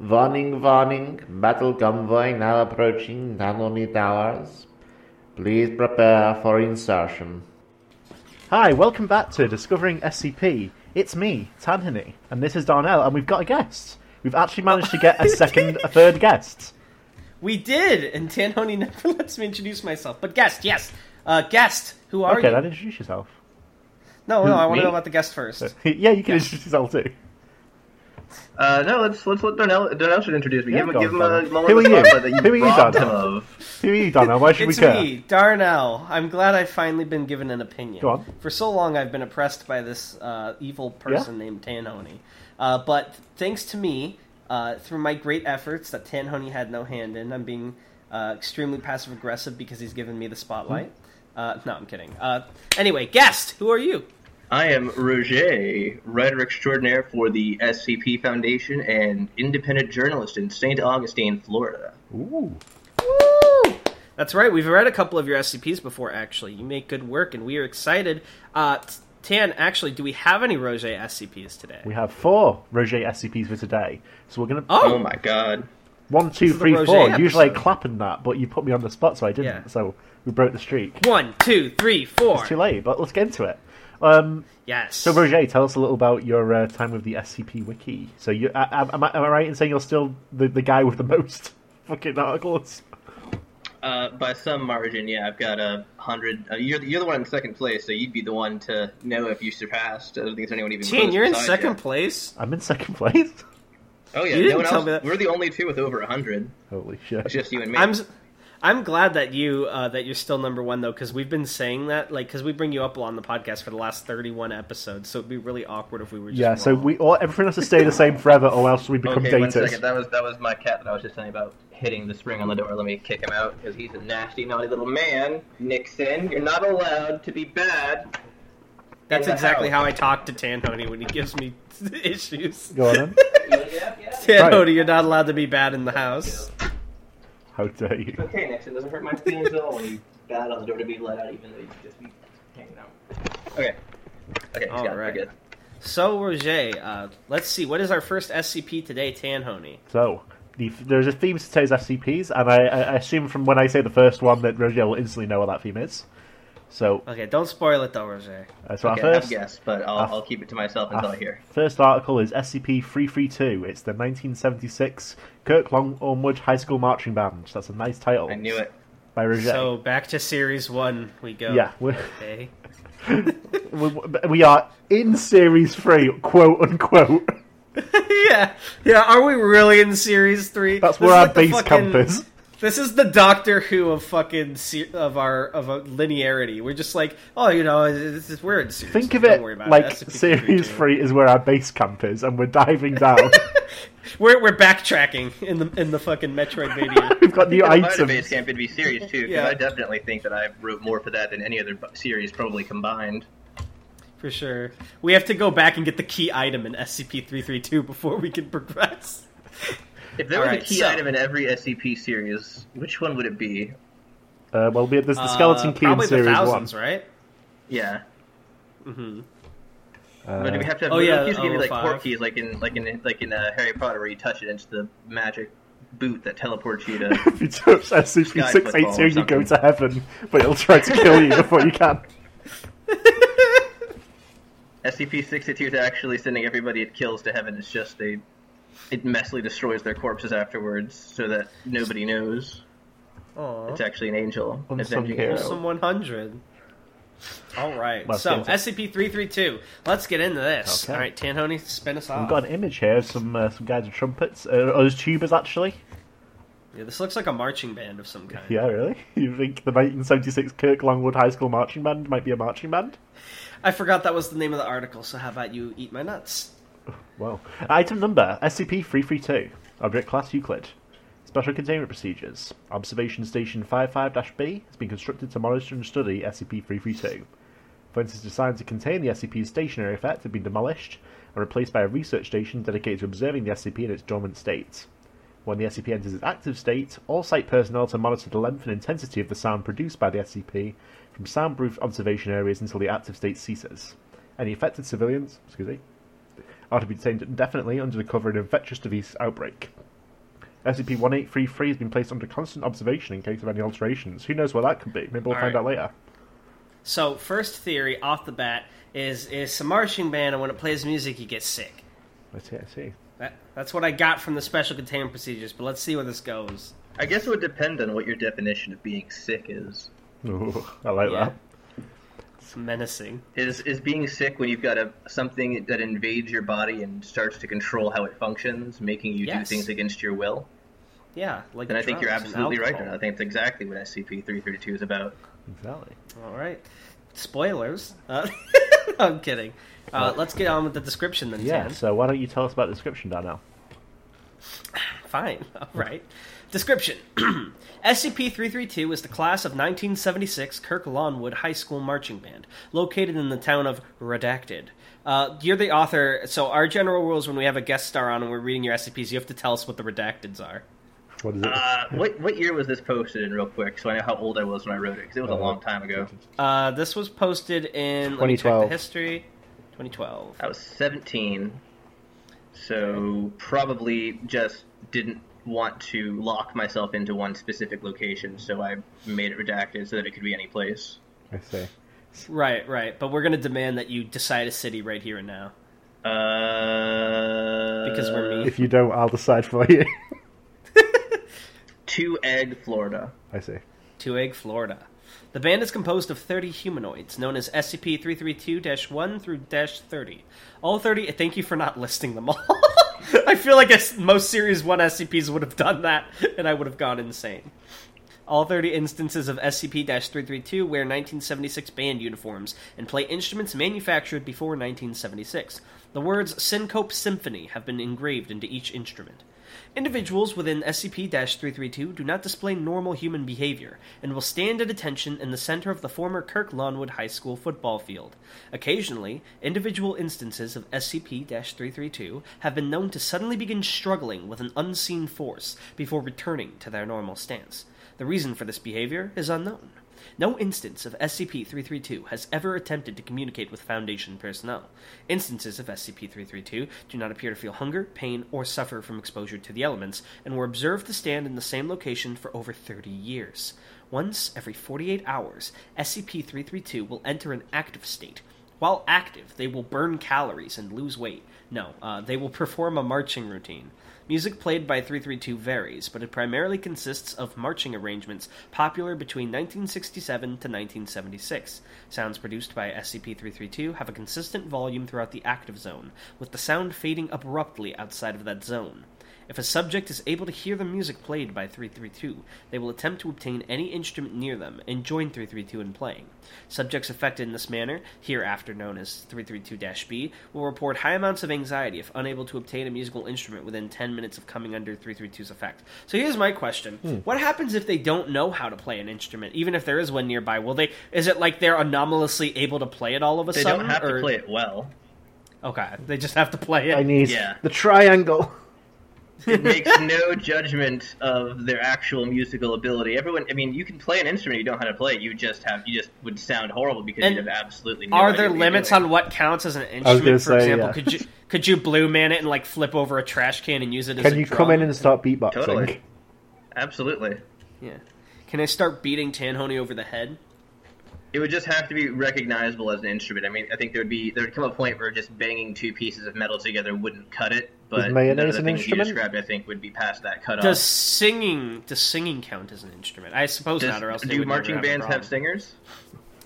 Warning, warning, battle convoy now approaching Danoni Towers. Please prepare for insertion. Hi, welcome back to Discovering SCP. It's me, Tanhony, and this is Darnell, and we've got a guest. We've actually managed to get a second, a third guest. We did, and Tanhony never lets me introduce myself. But guest, yes, uh, guest. Who are Okay, you? Okay, then introduce yourself. No, no, I want me? to know about the guest first. yeah, you can introduce yourself too. Uh, no, let's let's let Darnell. Darnell should introduce me. Yeah, give him, go give him a Darnell. moment Who are you? that you Who are you, robbed him Darnell? of. Who are you, Darnell? Why should It's we care? me, Darnell. I'm glad I've finally been given an opinion. Go on. For so long, I've been oppressed by this uh, evil person named Tanhony. Uh, but thanks to me, uh, through my great efforts that Tanhony had no hand in, I'm being uh, extremely passive aggressive because he's given me the spotlight. Hmm. Uh, no, I'm kidding. Uh, anyway, guest, who are you? I am Roger, writer extraordinaire for the SCP Foundation and independent journalist in St. Augustine, Florida. Ooh. Woo! That's right. We've read a couple of your SCPs before. Actually, you make good work, and we are excited. Uh, Tan, actually, do we have any Roger SCPs today? We have four Roger SCPs for today. So we're going to. Oh, Oh my god. One, two, three, four. two, is the three, Roger four. Usually I clap in that, but you put me on the spot, so I didn't. Yeah. So we broke the streak. one, two, three, four. It's too late, but let's get into it. Um, Yes. so, Roger, tell us a little about your uh, time with the SCP Wiki. So, you, uh, am, I, am I right in saying you're still the, the guy with the most fucking articles? Uh, by some margin, yeah, I've got a hundred. Uh, you're, you're the one in second place, so you'd be the one to know if you surpassed. I don't think there's anyone even. Tan, close you're in second you. place. I'm in second place. Oh yeah, You no didn't one tell else. me that. We're the only two with over a hundred. Holy shit. It's just you and me. I'm. S- I'm glad that you uh, that you're still number one though, because we've been saying that like because we bring you up on the podcast for the last 31 episodes, so it'd be really awkward if we were just Yeah, so we all, everything has to stay the same forever, or else we become Okay, dated. second. That was that was my cat that I was just telling you about hitting the spring on the door. Let me kick him out because he's a nasty, naughty little man. Nixon, you're not allowed to be bad. That's exactly house. how I talk to Tanhony when he gives me issues. Go on then. yeah, yeah. Tanhony, you're not allowed to be bad in the house. How dare you? Okay, Nixon, doesn't hurt my feelings at all when you bat on the door to be let out, even though you just be hanging out. Okay. Okay, he's All got it. Right. good. So, Roger, uh, let's see. What is our first SCP today, Tanhony? So, the, there's a theme to today's SCPs, and I, I I assume from when I say the first one that Roger will instantly know what that theme is. So, Okay, don't spoil it though, Roger. uh, so Okay, our I have a guess, but I'll, our- I'll keep it to myself until I hear. first article is SCP-332. It's the 1976 Kirk Lawnwood High School Marching Band. That's a nice title. I knew it. By Roger. So back to series one we go. yeah, we're, Okay. we, we are in Series 3, quote unquote. yeah, yeah. Are we really in series three? That's This where is our like base fucking- camp is. This is the Doctor Who of fucking se- of our of a linearity. We're just like, oh, you know, this is we're series. Think of Don't it worry about like SCP Series 3 is where our base camp is, and we're diving down. We're we're backtracking in the in the fucking Metroidvania. We've got new If I base camp, it'd be series two, Yeah. I definitely think that I wrote more for that than any other series probably combined. For sure. We have to go back and get the key item in SCP-332 before we can progress. If there was Alright, a key so- item in every SCP series, which one would it be? Uh, well, we- there's the skeleton Uh, key in probably Series the 1. thousands, right? Yeah. hmm Uh, But do we have to have Oh, oh, yeah, keys give you like 005. port keys, like in like in like in uh, Harry Potter, where you touch it, and it's the magic boot that teleports you to. if you touch SCP-682, you go to heaven, but it'll try to kill you before you can. SCP-62 is actually sending everybody it kills to heaven. It's just they, it messily destroys their corpses afterwards, so that nobody knows Aww. it's actually an angel Unsung avenging hero. itself. Some 100. All right. Let's so, SCP-332. Let's get into this. Okay. All right, Tanhony, spin us off. We've got an image here of some, uh, some guys with trumpets. Uh, oh, there's tubas, actually. Yeah, this looks like a marching band of some kind. Yeah, really? You think the 1976 Kirk Lawnwood High School Marching Band might be a marching band? I forgot that was the name of the article, so how about you eat my nuts? Well, item number SCP-332. Object class Euclid. Special containment procedures. Observation Station 55-B has been constructed to monitor and study SCP-332. Fences designed to contain the SCP's stationary effect have been demolished and replaced by a research station dedicated to observing the SCP in its dormant state. When the SCP enters its active state, all site personnel to monitor the length and intensity of the sound produced by the SCP from soundproof observation areas until the active state ceases. Any affected civilians, excuse me, are to be detained indefinitely under the cover of an infectious disease outbreak. SCP-1833 has been placed under constant observation in case of any alterations. Who knows what that could be? Maybe we'll All find right. out later. So, first theory off the bat is is a marching band, and when it plays music, you get sick. I see, I see. That, that's what I got from the special containment procedures. But let's see where this goes. I guess it would depend on what your definition of being sick is. Ooh, I like Yeah. that. It's menacing. Is is being sick when you've got a something that invades your body and starts to control how it functions, making you Yes. do things against your will? Yeah, like. Then I think you're absolutely right. alcohol. And I think that's exactly what SCP-332 is about. Exactly. All right. Spoilers. Uh, I'm kidding. Uh, let's get on with the description then. Yeah, Tan. so why don't you tell us about the description, Darnell? Fine. All right. Description SCP 332 is the class of 1976 Kirk Lawnwood High School Marching Band, located in the town of Redacted. Uh, you're the author, so our general rules when we have a guest star on and we're reading your SCPs, you have to tell us what the redacteds are. What is it? Uh, what what year was this posted in, real quick, so I know how old I was when I wrote it? Because it was a Uh, long time ago. Uh, this was posted in let me check 2012. the history 2012. I was 17, so probably just didn't want to lock myself into one specific location, so I made it redacted so that it could be any place. I see. Right, right. But we're going to demand that you decide a city right here and now. Uh, Because we're mean. If you don't, I'll decide for you. Two Egg, Florida. I see. Two Egg, Florida. The band is composed of 30 humanoids, known as SCP-332-1 through dash 30. All 30. Thank you for not listing them all. I feel like most Series 1 SCPs would have done that, and I would have gone insane. All 30 instances of SCP-332 wear 1976 band uniforms and play instruments manufactured before 1976. The words Syncope Symphony have been engraved into each instrument. Individuals within SCP-332 do not display normal human behavior and will stand at attention in the center of the former Kirk Lawnwood High School football field. Occasionally, individual instances of SCP-332 have been known to suddenly begin struggling with an unseen force before returning to their normal stance. The reason for this behavior is unknown. No instance of SCP-332 has ever attempted to communicate with Foundation personnel. Instances of SCP-332 do not appear to feel hunger, pain, or suffer from exposure to the elements, and were observed to stand in the same location for over 30 years. Once every 48 hours, SCP-332 will enter an active state. While active, they will burn calories and lose weight. No, uh, they will perform a marching routine. Music played by 332 varies, but it primarily consists of marching arrangements popular between 1967 to 1976. Sounds produced by SCP-332 have a consistent volume throughout the active zone, with the sound fading abruptly outside of that zone. If a subject is able to hear the music played by 332, they will attempt to obtain any instrument near them and join 332 in playing. Subjects affected in this manner, hereafter known as 332-B, will report high amounts of anxiety if unable to obtain a musical instrument within 10 minutes of coming under 332's effect. So here's my question. Hmm. What happens if they don't know how to play an instrument, even if there is one nearby? Will they is it like they're anomalously able to play it all of a They sudden? They don't have or- to play it well. Okay, they just have to play it. I need Yeah. the triangle. It makes no judgment of their actual musical ability. Everyone, I mean, you can play an instrument, you don't know how to play it. You just have, you just would sound horrible because And you'd have absolutely. No Are idea there limits on what counts as an instrument? gonna For say, example, yeah. could you could you blue man it and like flip over a trash can and use it as a. Can a you drum? come in and start beatboxing? Totally. Absolutely. yeah? Can I start beating Tanhoney over the head? It would just have to be recognizable as an instrument. I mean, I think there would be there would come a point where just banging two pieces of metal together wouldn't cut it. But mayonnaise none of the an things instrument? you described, I think, would be past that cutoff. Does singing does singing count as an instrument? I suppose Does- not, or else do marching have bands have problem. singers?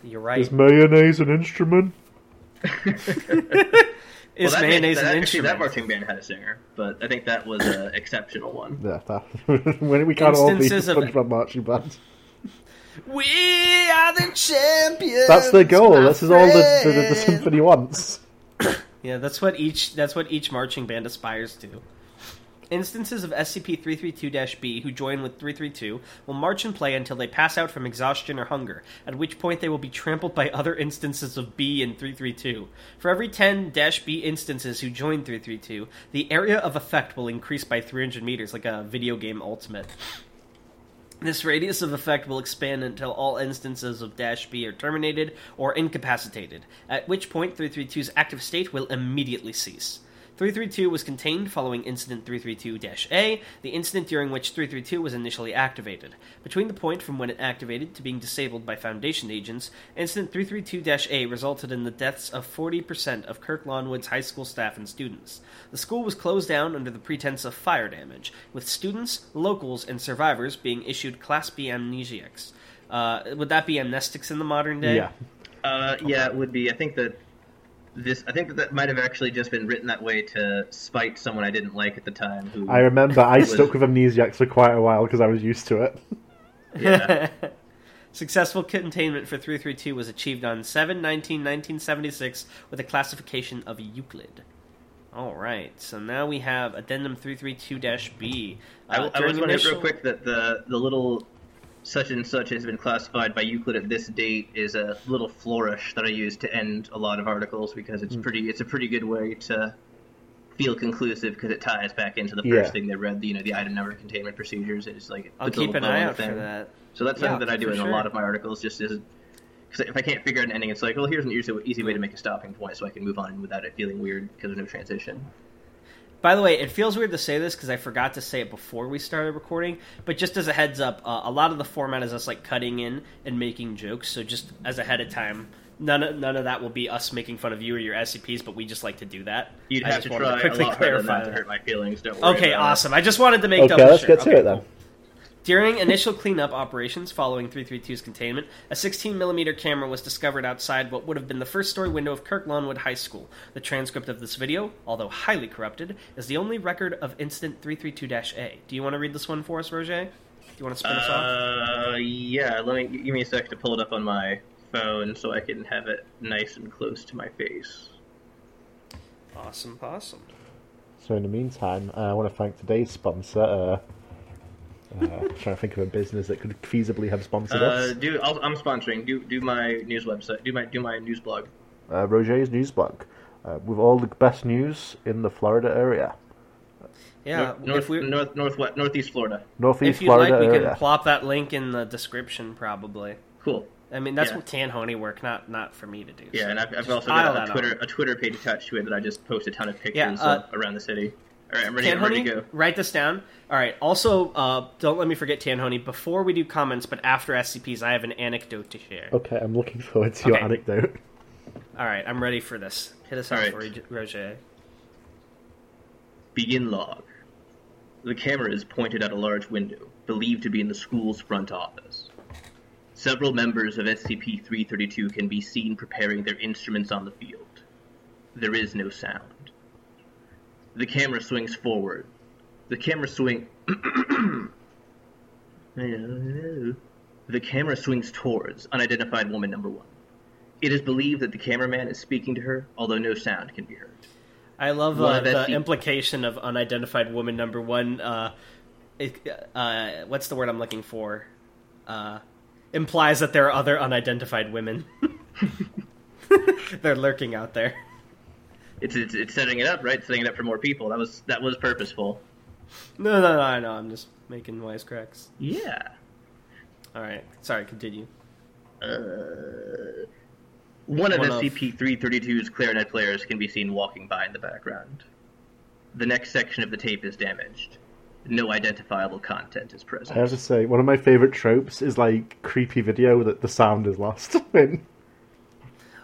You're right. Is mayonnaise an instrument? Is well, that mayonnaise that, an actually, instrument? that marching band had a singer, but I think that was an exceptional one. Yeah, that. when we can't all be the of- SpongeBob marching band. We are the champions. That's the goal. my This is all the, the, the, the symphony wants. Yeah, that's what each that's what each marching band aspires to. Instances of SCP-332-B who join with 332 will march and play until they pass out from exhaustion or hunger, at which point they will be trampled by other instances of B in 332. For every 10-B instances who join 332, the area of effect will increase by 300 meters, like a video game ultimate. This radius of effect will expand until all instances of Dash B are terminated or incapacitated, at which point 332's active state will immediately cease. 332 was contained following Incident 332-A, the incident during which 332 was initially activated. Between the point from when it activated to being disabled by Foundation agents, Incident 332-A resulted in the deaths of 40% of Kirk Lawnwood's high school staff and students. The school was closed down under the pretense of fire damage, with students, locals, and survivors being issued Class B amnesiacs. Uh, would that be amnestics in the modern day? Yeah. Uh, yeah, it would be. I think that this. I think that that might have actually just been written that way to spite someone I didn't like at the time. Who I remember I was- stuck with amnesiacs for quite a while because I was used to it. Yeah. Successful containment for 332 was achieved on 7 19 1976 with a classification of Euclid. All right, so now we have Addendum 332-B. I, Uh, I during was wondering real quick that the the little such and such has been classified by Euclid at this date is a little flourish that I use to end a lot of articles because it's hmm. pretty. It's a pretty good way to feel conclusive because it ties back into the first Yeah. thing they read. The you know the item number containment procedures. It's like it I'll keep an eye on the out for thing. that. So that's Yeah, something that I do in sure. a lot of my articles. Just as because if I can't figure out an ending, it's like, well, here's an easy, easy way to make a stopping point, so I can move on without it feeling weird because there's no transition. By the way, it feels weird to say this because I forgot to say it before we started recording. But just as a heads up, uh, a lot of the format is us like cutting in and making jokes. So just as ahead of time, none of, none of that will be us making fun of you or your SCPs. But we just like to do that. You'd I have just to wanted try a quickly lot harder clarify that to that. hurt my feelings. Don't worry Okay, about it. awesome. I just wanted to make Okay, double let's sure. get to Okay, it then. cool. During initial cleanup operations following 332's containment, a 16mm camera was discovered outside what would have been the first story window of Kirk Lawnwood High School. The transcript of this video, although highly corrupted, is the only record of Incident 332-A. Do you want to read this one for us, Roger? Do you want to spin us off? Uh, yeah. Let me give me a sec to pull it up on my phone so I can have it nice and close to my face. Awesome, awesome. So in the meantime, uh, I want to thank today's sponsor. Uh, uh, trying to think of a business that could feasibly have sponsored Uh, us. do I'll, I'm sponsoring. Do do my news website. Do my do my news blog. Uh, Roger's news blog uh, with all the best news in the Florida area, Yeah, north, if we north northwest northeast Florida. northeast if you'd Florida like, we area. can plop that link in the description, probably. Cool. I mean, that's Yeah. what Tanhoney work, not not for me to do. Yeah, so and I've, I've also got that a on. Twitter a Twitter page attached to it that I just post a ton of pictures uh, of around the city. All right, I'm ready. Tan I'm ready to Honey, go. write this down. All right. Also, uh, don't let me forget Tan Honey. Before we do comments, but after SCPs, I have an anecdote to share. Okay, I'm looking forward to your Okay. anecdote. All right, I'm ready for this. Hit us All out right. for Roger. Begin log. The camera is pointed at a large window, believed to be in the school's front office. Several members of SCP-332 can be seen preparing their instruments on the field. There is no sound. The camera swings forward. The camera swing. the camera swings towards unidentified woman number one. It is believed that the cameraman is speaking to her, although no sound can be heard. I love uh, the implication of unidentified woman number one. Uh, it, uh, what's the word I'm looking for? Uh, implies that there are other unidentified women. They're lurking out there. It's, it's it's setting it up, right? Setting it up for more people. That was that was purposeful. No, no, no, I know. I'm just making wisecracks. Yeah. All right. Sorry, continue. Uh, one of One of- SCP-332's clarinet players can be seen walking by in the background. The next section of the tape is damaged. No identifiable content is present. I have to say, one of my favorite tropes is like creepy video that the sound is lost in.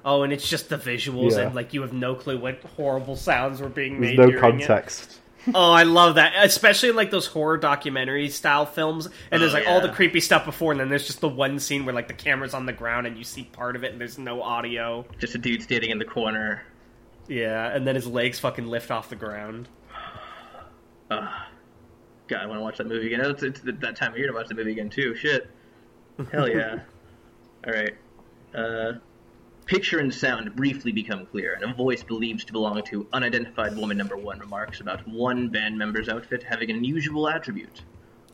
Oh, and it's just the visuals, Yeah. and like you have no clue what horrible sounds were being There's made. no during it. context. Oh, I love that, especially like those horror documentary style films. And there's Oh, like all the creepy stuff before, and then there's just the one scene where like the camera's on the ground and you see part of it, and there's no audio. Just a dude standing in the corner. Yeah, and then his legs fucking lift off the ground. Ugh. God, I want to watch that movie again. It's, it's that time of year to watch the movie again too. Shit. Hell yeah. All right. Uh, picture and sound briefly become clear, and a voice believed to belong to unidentified woman number one remarks about one band member's outfit having an unusual attribute.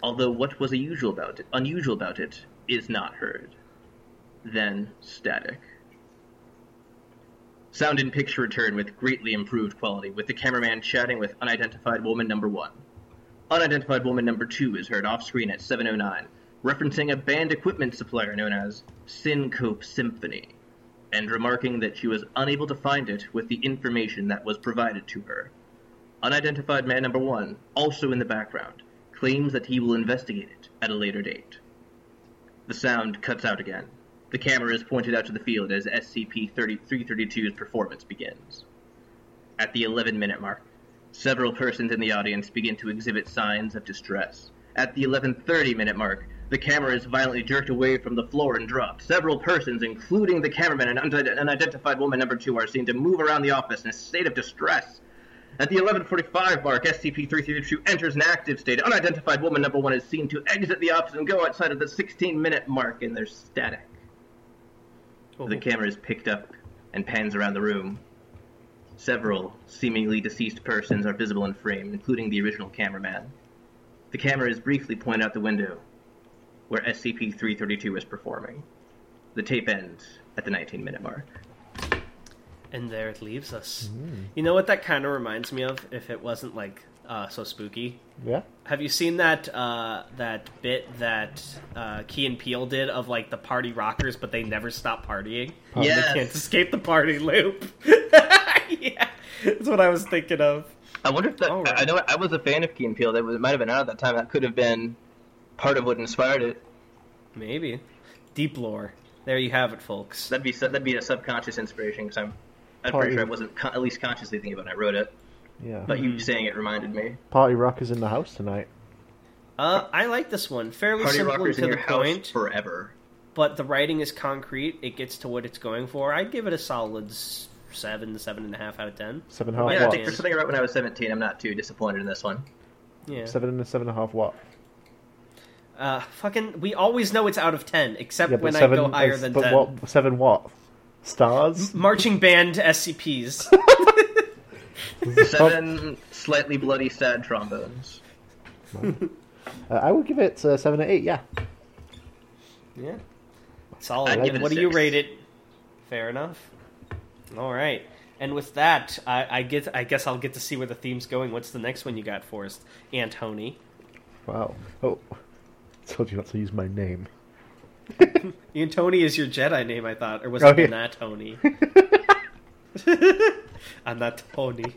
Although what was unusual about it, unusual about it is not heard. Then static. Sound and picture return with greatly improved quality, with the cameraman chatting with unidentified woman number one. Unidentified woman number two is heard off screen at 709, referencing a band equipment supplier known as Syncope Symphony, and remarking that she was unable to find it with the information that was provided to her. Unidentified man number one, also in the background, claims that he will investigate it at a later date. The sound cuts out again. The camera is pointed out to the field as SCP 332's performance begins. At the 11 minute mark, several persons in the audience begin to exhibit signs of distress. At the 11:30 minute mark, the camera is violently jerked away from the floor and dropped. Several persons, including the cameraman and unide- unidentified woman number two, are seen to move around the office in a state of distress. At the 11:45 mark, SCP-332 enters an active state. Unidentified woman number one is seen to exit the office and go outside of the 16-minute mark, and there's static. Oh. The camera is picked up and pans around the room. Several seemingly deceased persons are visible in frame, including the original cameraman. The camera is briefly pointed out the window, where SCP-332 is performing. The tape ends at the 19-minute mark. And there it leaves us. You know what that kind of reminds me of? If it wasn't like uh, so spooky. Yeah. Have you seen that uh, that bit that uh, Key and Peele did of like the party rockers, but they never stop partying? Yes. They can't escape the party loop. yeah, that's what I was thinking of. I wonder if that. All right. I know I was a fan of Key and Peele. That it might have been out at that time. That could have been part of what inspired it. Maybe deep lore. There you have it, folks. That'd be that'd be a subconscious inspiration because I'm. I'm Party. pretty sure I wasn't con- at least consciously thinking about it when I wrote it. Yeah. But you saying it reminded me. Party rock is in the house tonight. Uh, I like this one. Fairly Party simple rockers to in the your house point, forever. but the writing is concrete. It gets to what it's going for. I'd give it a solid seven, seven and a half out of ten. Seven and a half yeah, I what? think for something I wrote when I was 17, I'm not too disappointed in this one. Yeah. Seven and a seven and a half what? Uh, fucking, we always know it's out of ten, except Yeah, when seven. I go higher than but ten. what? Seven what? Stars. Marching band SCPs. Seven slightly bloody sad trombones. Uh, I would give it uh, seven or eight. Yeah. yeah, solid. I'd give it a what do you rate it? Fair enough. All right, and with that, I, I get. I guess I'll get to see where the theme's going. What's the next one you got for us, Antony? Wow. Oh, told you not to use my name. Antony is your Jedi name, I thought, or was Oh, it yeah. Anatony? Anatony.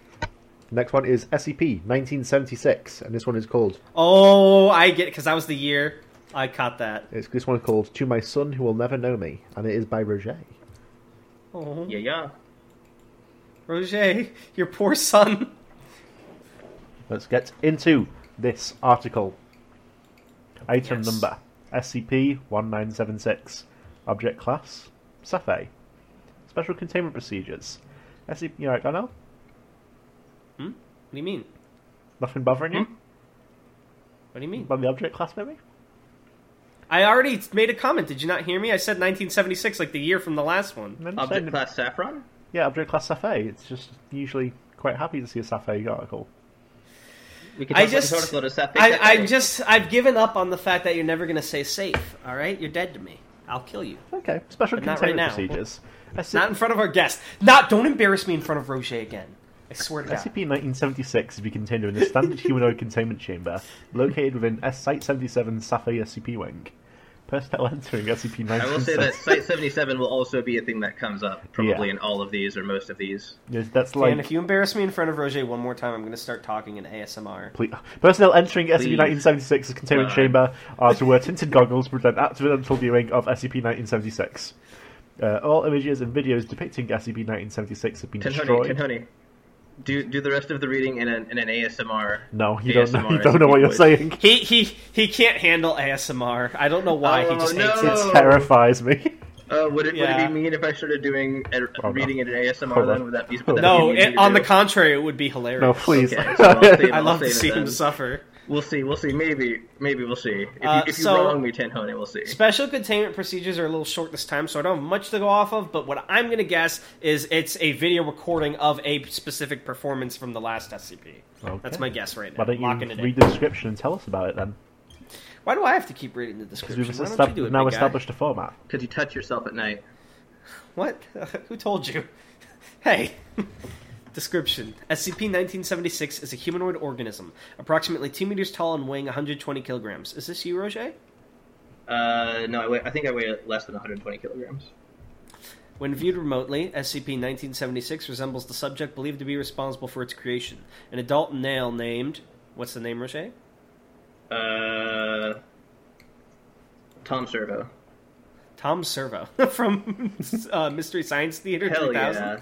Next one is SCP 1976, and this one is called. Oh, I get because that was the year I caught that. It's, this one is called "To My Son Who Will Never Know Me," and it is by Roger. Oh, Yeah, yeah. Roger, your poor son. Let's get into this article. Item Yes. number SCP-1976. Object class Safe. Special containment procedures. SCP. You alright, Darnell? Hmm? What do you mean? Nothing bothering you? Hmm? What do you mean? About the object class, maybe? I already made a comment. Did you not hear me? I said 1976, like the year from the last one. I'm just Object class saffron? Yeah, object class Safe. It's just usually quite happy to see a Safe article. We can I talk about just, this article at a Safe I, I just, I've given up on the fact that you're never going to say safe. All right, you're dead to me. I'll kill you. Okay, special But not right containment now. procedures. SCP- Not in front of our guest. Not. Don't embarrass me in front of Roger again. I swear to God. SCP-1976 is to be contained in a standard humanoid containment chamber located within S Site-77 Safe SCP wing. Personnel entering SCP-1976. I will say that Site 77 will also be a thing that comes up, probably Yeah. in all of these or most of these. Yes, that's and like if you embarrass me in front of Roger one more time, I'm going to start talking in ASMR. Ple- Personnel entering SCP-1976's containment God. chamber are to wear tinted goggles to prevent accidental viewing of SCP-1976. Uh, all images and videos depicting SCP-1976 have been Tenhoney, destroyed. Tenhoney, do do the rest of the reading in an, in an ASMR. No, you don't know. ASMR You don't know what you're saying. He he he can't handle ASMR. I don't know why. he Oh, just hates no. it. It terrifies me. Uh, would it Yeah. would it be mean if I started doing a, Oh, no. reading it in ASMR Hold then? Would that be? Would that on. No, be mean it, to on the contrary, it would be hilarious. No, please. Okay, so I'll save- I I'll love to see him then. suffer. We'll see. We'll see. Maybe. Maybe we'll see. If, Uh, you, if you so- wrong me, Tenhoney, we'll see. Special containment procedures are a little short this time, so I don't have much to go off of. But what I'm going to guess is it's a video recording of a specific performance from the last SCP. That's my guess right now. Why don't you it read the description and tell us about it then? Why do I have to keep reading the description? Because we've Why don't estab- you do it, now big guy? established a format. Because you touch yourself at night. What? Who told you? Hey. Description SCP 1976 is a humanoid organism, approximately 2 meters tall and weighing 120 kilograms. Is this you, Roger? Uh, no, I, weigh, I think I weigh less than 120 kilograms. When viewed remotely, SCP-1976 resembles the subject believed to be responsible for its creation, an adult male named what's the name, Roche? Uh, Tom Servo. Tom Servo from uh, Mystery Science Theater Hell 3000. yeah.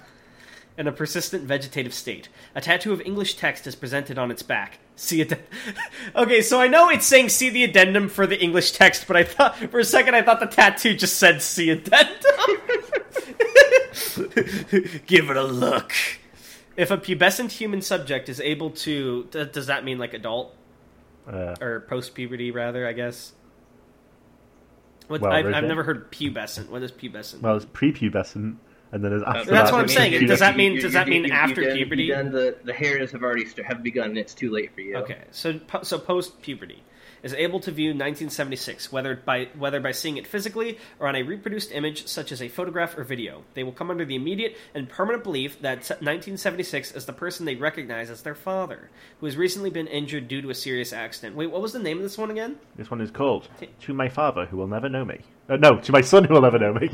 In a persistent vegetative state. A tattoo of English text is presented on its back. See it. okay, so I know it's saying see the addendum for the English text, but I thought for a second I thought the tattoo just said see addendum. Give it a look. If a pubescent human subject is able to, d- does that mean like adult Uh, or post puberty rather? I guess. What, Well, I've, I've it. never heard pubescent. What is pubescent? well, it's prepubescent, and then there's after That's that, what I'm it's saying. pubescent. Does that mean- You- does that mean you- after you've done, puberty? You've done the the hairs have already st- have begun. and It's too late for you. Okay, so so post puberty is able to view 1976 whether by whether by seeing it physically or on a reproduced image such as a photograph or video. They will come under the immediate and permanent belief that 1976 is the person they recognize as their father, who has recently been injured due to a serious accident. Wait, what was the name of this one again? This one is called "To My Father, Who Will Never Know Me." Uh, no, to my son, who will never know me.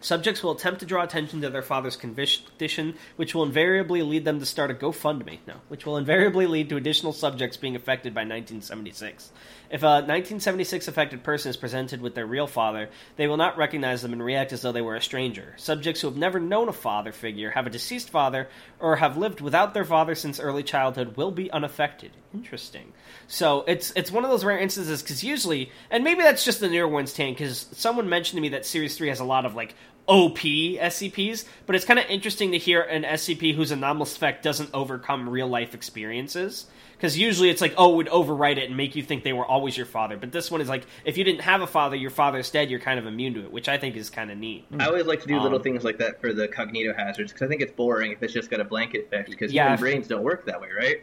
Subjects will attempt to draw attention to their father's condition, which will invariably lead them to start a GoFundMe. No, which will invariably lead to additional subjects being affected by 1976. If a 1976 affected person is presented with their real father, they will not recognize them and react as though they were a stranger. Subjects who have never known a father figure, have a deceased father, or have lived without their father since early childhood will be unaffected. Interesting. So it's it's one of those rare instances because usually, and maybe that's just the newer ones, Tan, because someone mentioned to me that Series Three has a lot of like OP SCPs, but it's kind of interesting to hear an SCP whose anomalous effect doesn't overcome real life experiences. Because usually it's like, oh, it would overwrite it and make you think they were always your father. But this one is like, if you didn't have a father, your father's dead, you're kind of immune to it, which I think is kind of neat. I always like to do little Um, things like that for the cognito hazards because I think it's boring if it's just got a blanket effect because Yeah, human brains don't work that way, right?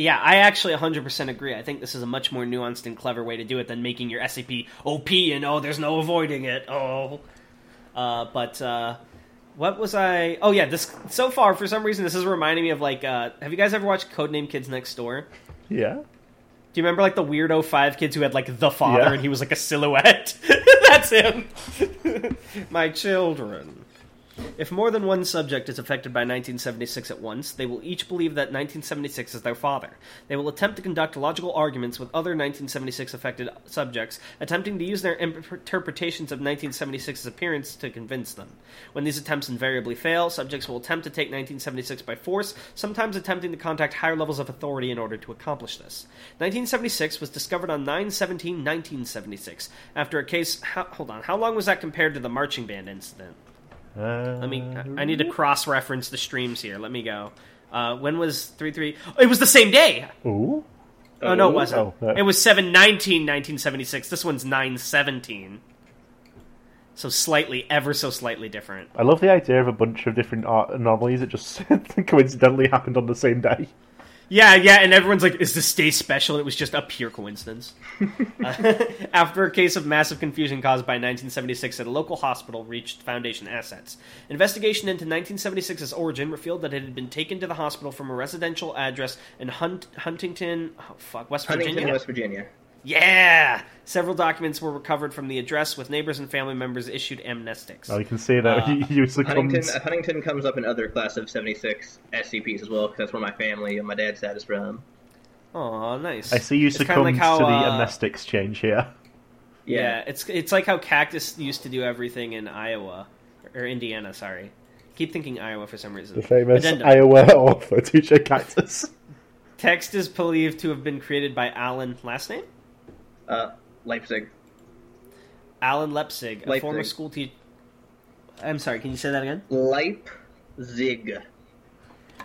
Yeah, I actually 100% agree. I think this is a much more nuanced and clever way to do it than making your SCP OP and oh, there's no avoiding it. Oh. Uh, but uh, what was I? Oh yeah, this so far for some reason this is reminding me of like. Uh, have you guys ever watched Codename Kids Next Door? Yeah. Do you remember like the weirdo five kids who had like the father Yeah. and he was like a silhouette? That's him. My children. If more than one subject is affected by 1976 at once, they will each believe that 1976 is their father. They will attempt to conduct logical arguments with other 1976 affected subjects, attempting to use their interpretations of 1976's appearance to convince them. When these attempts invariably fail, subjects will attempt to take 1976 by force, sometimes attempting to contact higher levels of authority in order to accomplish this. 1976 was discovered on 9 17 1976 after a case. How, hold on, how long was that compared to the marching band incident? Uh, Let me. I need to cross reference the streams here. Let me go. Uh, when was three three? It was the same day. Ooh. Oh, no, it Oh. wasn't. Oh, no. It was 7 19 1976. This one's 9 17. So slightly, ever so slightly different. I love the idea of a bunch of different art anomalies that just coincidentally happened on the same day. Yeah, yeah, and everyone's like, "Is this day special?" And it was just a pure coincidence. Uh, after a case of massive confusion caused by 1976 at a local hospital reached Foundation assets, investigation into 1976's origin revealed that it had been taken to the hospital from a residential address in Hunt- Huntington, oh, fuck, West Huntington, Virginia. West Virginia. Yeah, several documents were recovered from the address, with neighbors and family members issued amnestics. Oh, you can see that Uh, he, he. Huntington, uh, Huntington comes up in other class of '76 SCPs as well because that's where my family and my dad's dad is from. Oh, nice. I see you It's succumbed like how, to the uh, amnest exchange here. Yeah. it's it's like how Cactus used to do everything in Iowa or Indiana. Sorry, keep thinking Iowa for some reason. The famous Addendum. Iowa author, Teacher Cactus. Text is believed to have been created by Alan. Last name? Uh, Leipzig. Alan Leipzig, a Leipzig. former school teacher. I'm sorry. Can you say that again? Leipzig.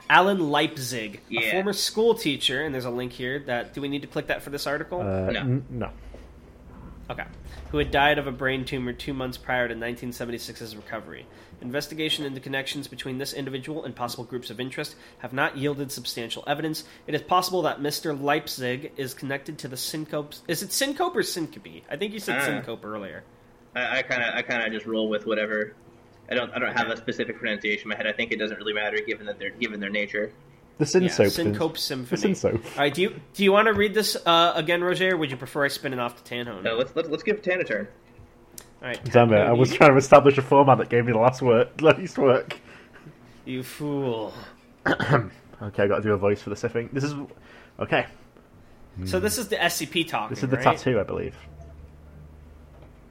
Alan Leipzig, a former school teacher, and there's a link here. That do we need to click that for this article? Uh, No. n- no. Okay. Who had died of a brain tumor two months prior to 1976's recovery. Investigation into connections between this individual and possible groups of interest have not yielded substantial evidence. It is possible that Mr. Leipzig is connected to the syncope. Is it syncope or syncope? I think you said syncope earlier. I kind of, I kind of just roll with whatever. I don't, I don't have a specific pronunciation in my head. I think it doesn't really matter given that they're given their nature. The Sin Yeah, Soap. syncope The symphony. Sin Soap. All right. Do you do you want to read this uh, again, Roger? Or would you prefer I spin it off to Tanhone? No, let's, let's let's give Tan a turn. All right, Damn it! I was Tattoo, trying to establish a format that gave me the last work, least work. You fool. Okay, I got to do a voice for this. I think this is okay. So this is the SCP talking. This is the right? tattoo, I believe.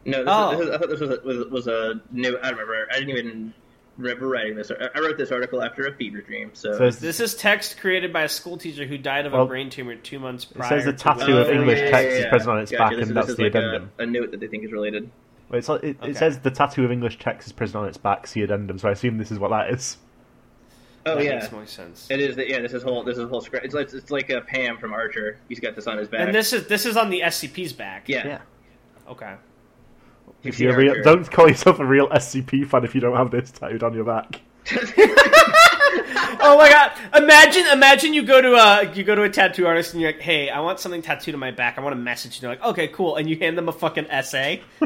No, this, Oh. is, this is, I thought this was a, was, was a new. I don't remember. I didn't even remember writing this. I I wrote this article after a fever dream. So, So This is text created by a school teacher who died of Well, a brain tumor two months it prior. says the to tattoo of when- English text is present on its Gotcha. back, This and is- that's this is the like a- addendum. A, note that they think is related. Well, It's, it, Okay. it says the tattoo of English text is present on its back, see addendum. So I assume this is what that is. Oh that yeah, makes more sense. it is. The, yeah, this is whole. This is whole script. It's like it's like a Pam from Archer. He's got this on his back. And this is this is on the SCP's back. yeah. Yeah. Okay. If you're real, don't call yourself a real SCP fan if you don't have this tattooed on your back. Oh my god! Imagine, imagine you go to a you go to a tattoo artist and you're like, "Hey, I want something tattooed on my back. I want a message." And they're like, "Okay, cool." And you hand them a fucking essay.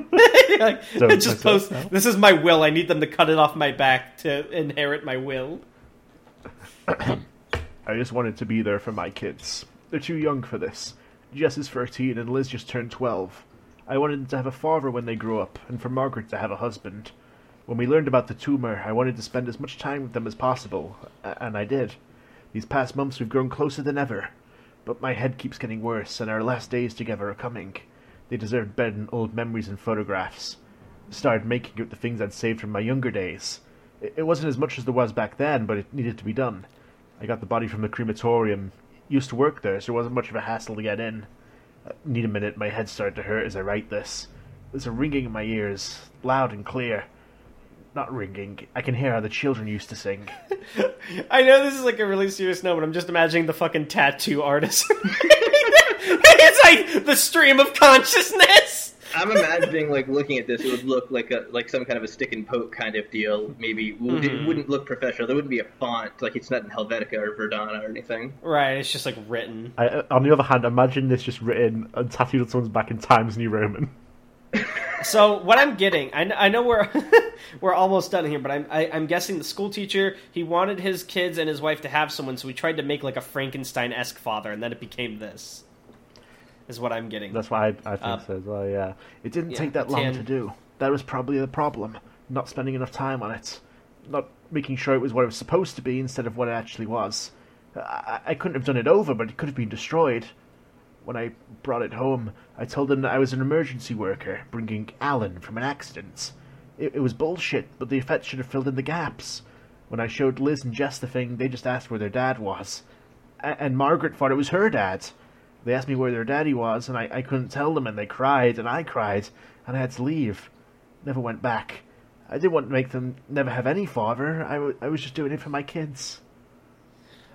You're like, just post. up. This is my will. I need them to cut it off my back to inherit my will. I just wanted to be there for my kids. They're too young for this. Jess is 13 and Liz just turned 12. I wanted them to have a father when they grew up, and for Margaret to have a husband. When we learned about the tumour, I wanted to spend as much time with them as possible, and I did. These past months we've grown closer than ever. But my head keeps getting worse, and our last days together are coming. They deserved better than old memories and photographs. Started making out the things I'd saved from my younger days. It it wasn't as much as there was back then, but it needed to be done. I got the body from the crematorium. Used to work there, so it wasn't much of a hassle to get in. Need a minute, my head started to hurt as I write this. There's a ringing in my ears, loud and clear. Not ringing, I can hear how the children used to sing. I know this is like a really serious note, but I'm just imagining the fucking tattoo artist. it's like the stream of consciousness. I'm imagining like looking at this, it would look like a like some kind of a stick and poke kind of deal. Maybe it would- Mm-hmm. it wouldn't look professional. There wouldn't be a font like it's not in Helvetica or Verdana or anything. Right, it's just like written. I, uh, on the other hand, imagine this just written and tattooed on someone's back in Times New Roman. So what I'm getting, I, I know we're we're almost done here, but I'm I, I'm guessing the school teacher he wanted his kids and his wife to have someone, so he tried to make like a Frankenstein esque father, and then it became this. Is what I'm getting. That's what I, I think Uh, so as well, yeah. It didn't yeah, take that long Tan- to do. That was probably the problem. Not spending enough time on it. Not making sure it was what it was supposed to be instead of what it actually was. I, I- couldn't have done it over, but it could have been destroyed. When I brought it home, I told them that I was an emergency worker, bringing Alan from an accident. It, it was bullshit, but the effects should have filled in the gaps. When I showed Liz and Jess the thing, they just asked where their dad was. A- and Margaret thought it was her dad. They asked me where their daddy was, and I, I couldn't tell them, and they cried, and I cried, and I had to leave. Never went back. I didn't want to make them never have any father. I, w- I was just doing it for my kids.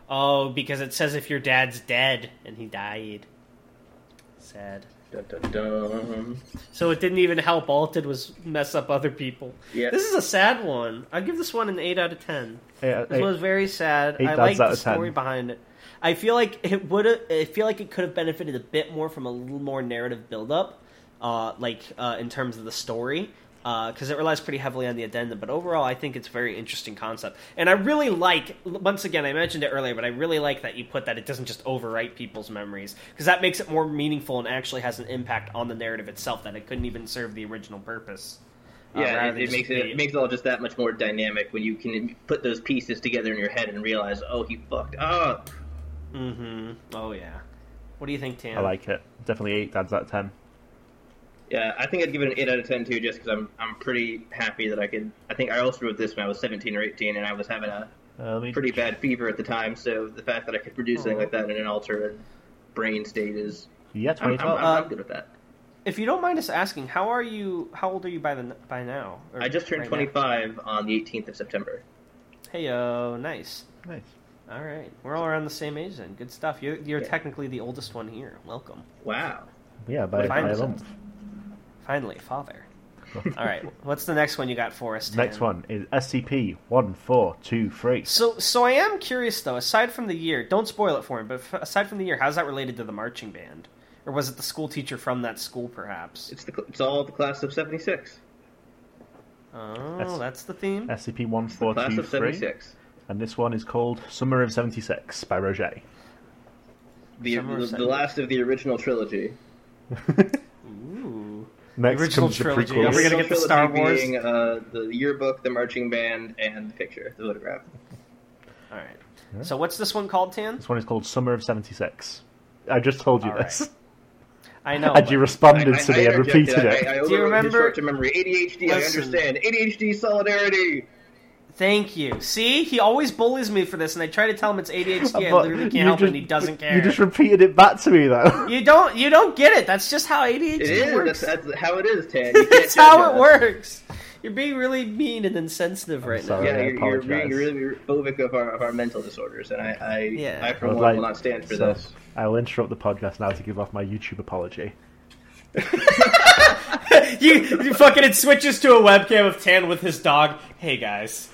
oh, because it says if your dad's dead and he died. Sad. Dun, dun, dun. So it didn't even help. All it did was mess up other people. Yeah. This is a sad one. I'll give this one an eight out of ten. Yeah, uh, This was very sad. eight I dads like out the story behind it. I feel like it would. I feel like it could have benefited a bit more from a little more narrative buildup, uh, like uh, in terms of the story, because it relies pretty heavily on the addendum. But overall, I think it's a very interesting concept, and I really like. Once again, I mentioned it earlier, but I really like that you put that it doesn't just overwrite people's memories because that makes it more meaningful and actually has an impact on the narrative itself. That it couldn't even serve the original purpose. uh, Yeah, rather it, it makes it, it makes it all just that much more dynamic when you can put those pieces together in your head and realize, oh, he fucked up. Mm-hmm. Oh yeah. What do you think, Tim? I like it. Definitely eight dads out of ten. Yeah, I think I'd give it an eight out of ten too, just because I'm I'm pretty happy that I could. I think I also wrote this when I was 17 or 18, and I was having a Uh, let me- pretty bad fever at the time. So the fact that I could produce something like that in an altered brain state is Yeah, I'm, I'm. I'm, Uh, I'm good with that. If you don't mind us asking, how are you? How old are you by the by now? Or I just turned right now? 25 on the 18th of September. Hey yo, nice. nice. All right, we're all around the same age then. Good stuff. You're you're Yeah. technically the oldest one here. Welcome. Wow. Yeah, by, Fine. by. Finally, father. all right, what's the next one you got for us? Tam? Next one is SCP one four two three. So so I am curious though. Aside from the year, don't spoil it for me. But f- aside from the year, how's that related to the marching band? Or was it the school teacher from that school, perhaps? It's the it's all the class of 76. Oh, That's- that's the theme. SCP one four two three. The class of 76. And this one is called Summer of seventy six by Roger. The, Summer of the, the 76. last of the original trilogy. Ooh. Next original comes the trilogy. prequels. Are we gonna Original get the Star trilogy Wars? Being, uh, the yearbook, the marching band, and the picture, the photograph. All right. So what's this one called, Tan? This one is called Summer of '76. I just told you All this, I know. and you responded I- to I me and repeated I, it. I, I Do you remember- Short-term memory, ADHD. I understand. ADHD solidarity. Thank you. See, he always bullies me for this, and I try to tell him it's ADHD. Uh, I literally can't you help it, and he doesn't care. You just repeated it back to me, though. You don't. You don't get it. That's just how ADHD It is. works. That's, that's how it is, Tan. You can't That's how it us. works. You're being really mean and insensitive right sorry. now. Yeah, you're, you're being really phobic of our, of our mental disorders, and I, I, Yeah. I for I one, like- will not stand for so, this. I will interrupt the podcast now to give off my YouTube apology. you, you fucking it switches to a webcam of Tan with his dog. Hey guys,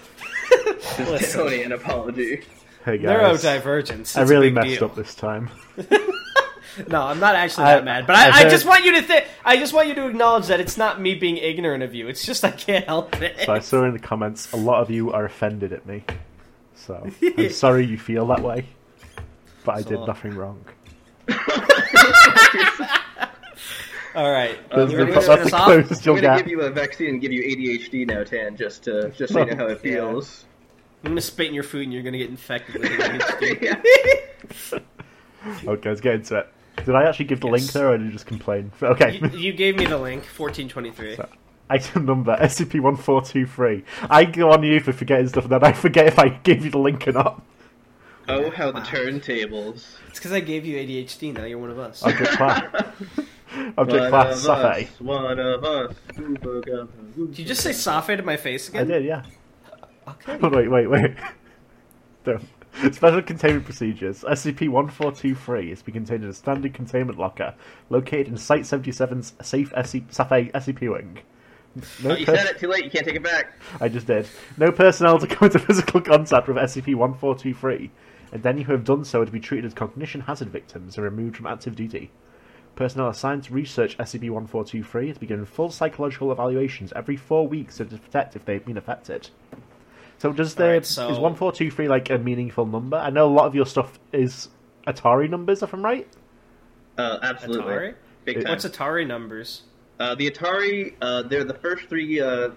Just Tony, an apology. Hey guys, neurodivergence. I It's a really messed deal. up this time. No, I'm not actually I- that mad, but I've I, I just want you to think. I just want you to acknowledge that it's not me being ignorant of you. It's just I can't help it. So I saw in the comments a lot of you are offended at me. So I'm sorry you feel that way, but I did nothing wrong. All right, Uh, That's we're the- gonna- that's the off. I'm gonna give you a vaccine and give you ADHD now, Tan, just to just so you know how it feels. I'm gonna spit in your food and you're gonna get infected with ADHD. Okay, let's get into it. Did I actually give the link there, or did you just complain? Okay. you, you gave me the link, 1423. Item number SCP-1423. I go on you for forgetting stuff, and then I forget if I gave you the link or not. Oh, how the turntables. It's because I gave you ADHD. Now you're one of us. Object class. Object One class of Safe. one of us. Did you just say Safe to my face again? I did, yeah. Okay. Oh, wait, wait, wait. Don't. Special containment procedures. SCP-1423 is to be contained in a standard containment locker located in Site-77's safe SC- Safe SCP wing. No Oh, you per- said it too late. You can't take it back. I just did. No personnel to come into physical contact with SCP-1423, and any who have done so are to be treated as cognition hazard victims and removed from active duty. Personnel assigned to research SCP-1423 is to be given full psychological evaluations every four weeks to detect if they've been affected. So does the Alright, so- is 1423 like a meaningful number? I know a lot of your stuff is Atari numbers, if I'm right. Uh, absolutely. Atari? Big time. What's Atari numbers? Uh, the Atari, uh, they're the first three uh,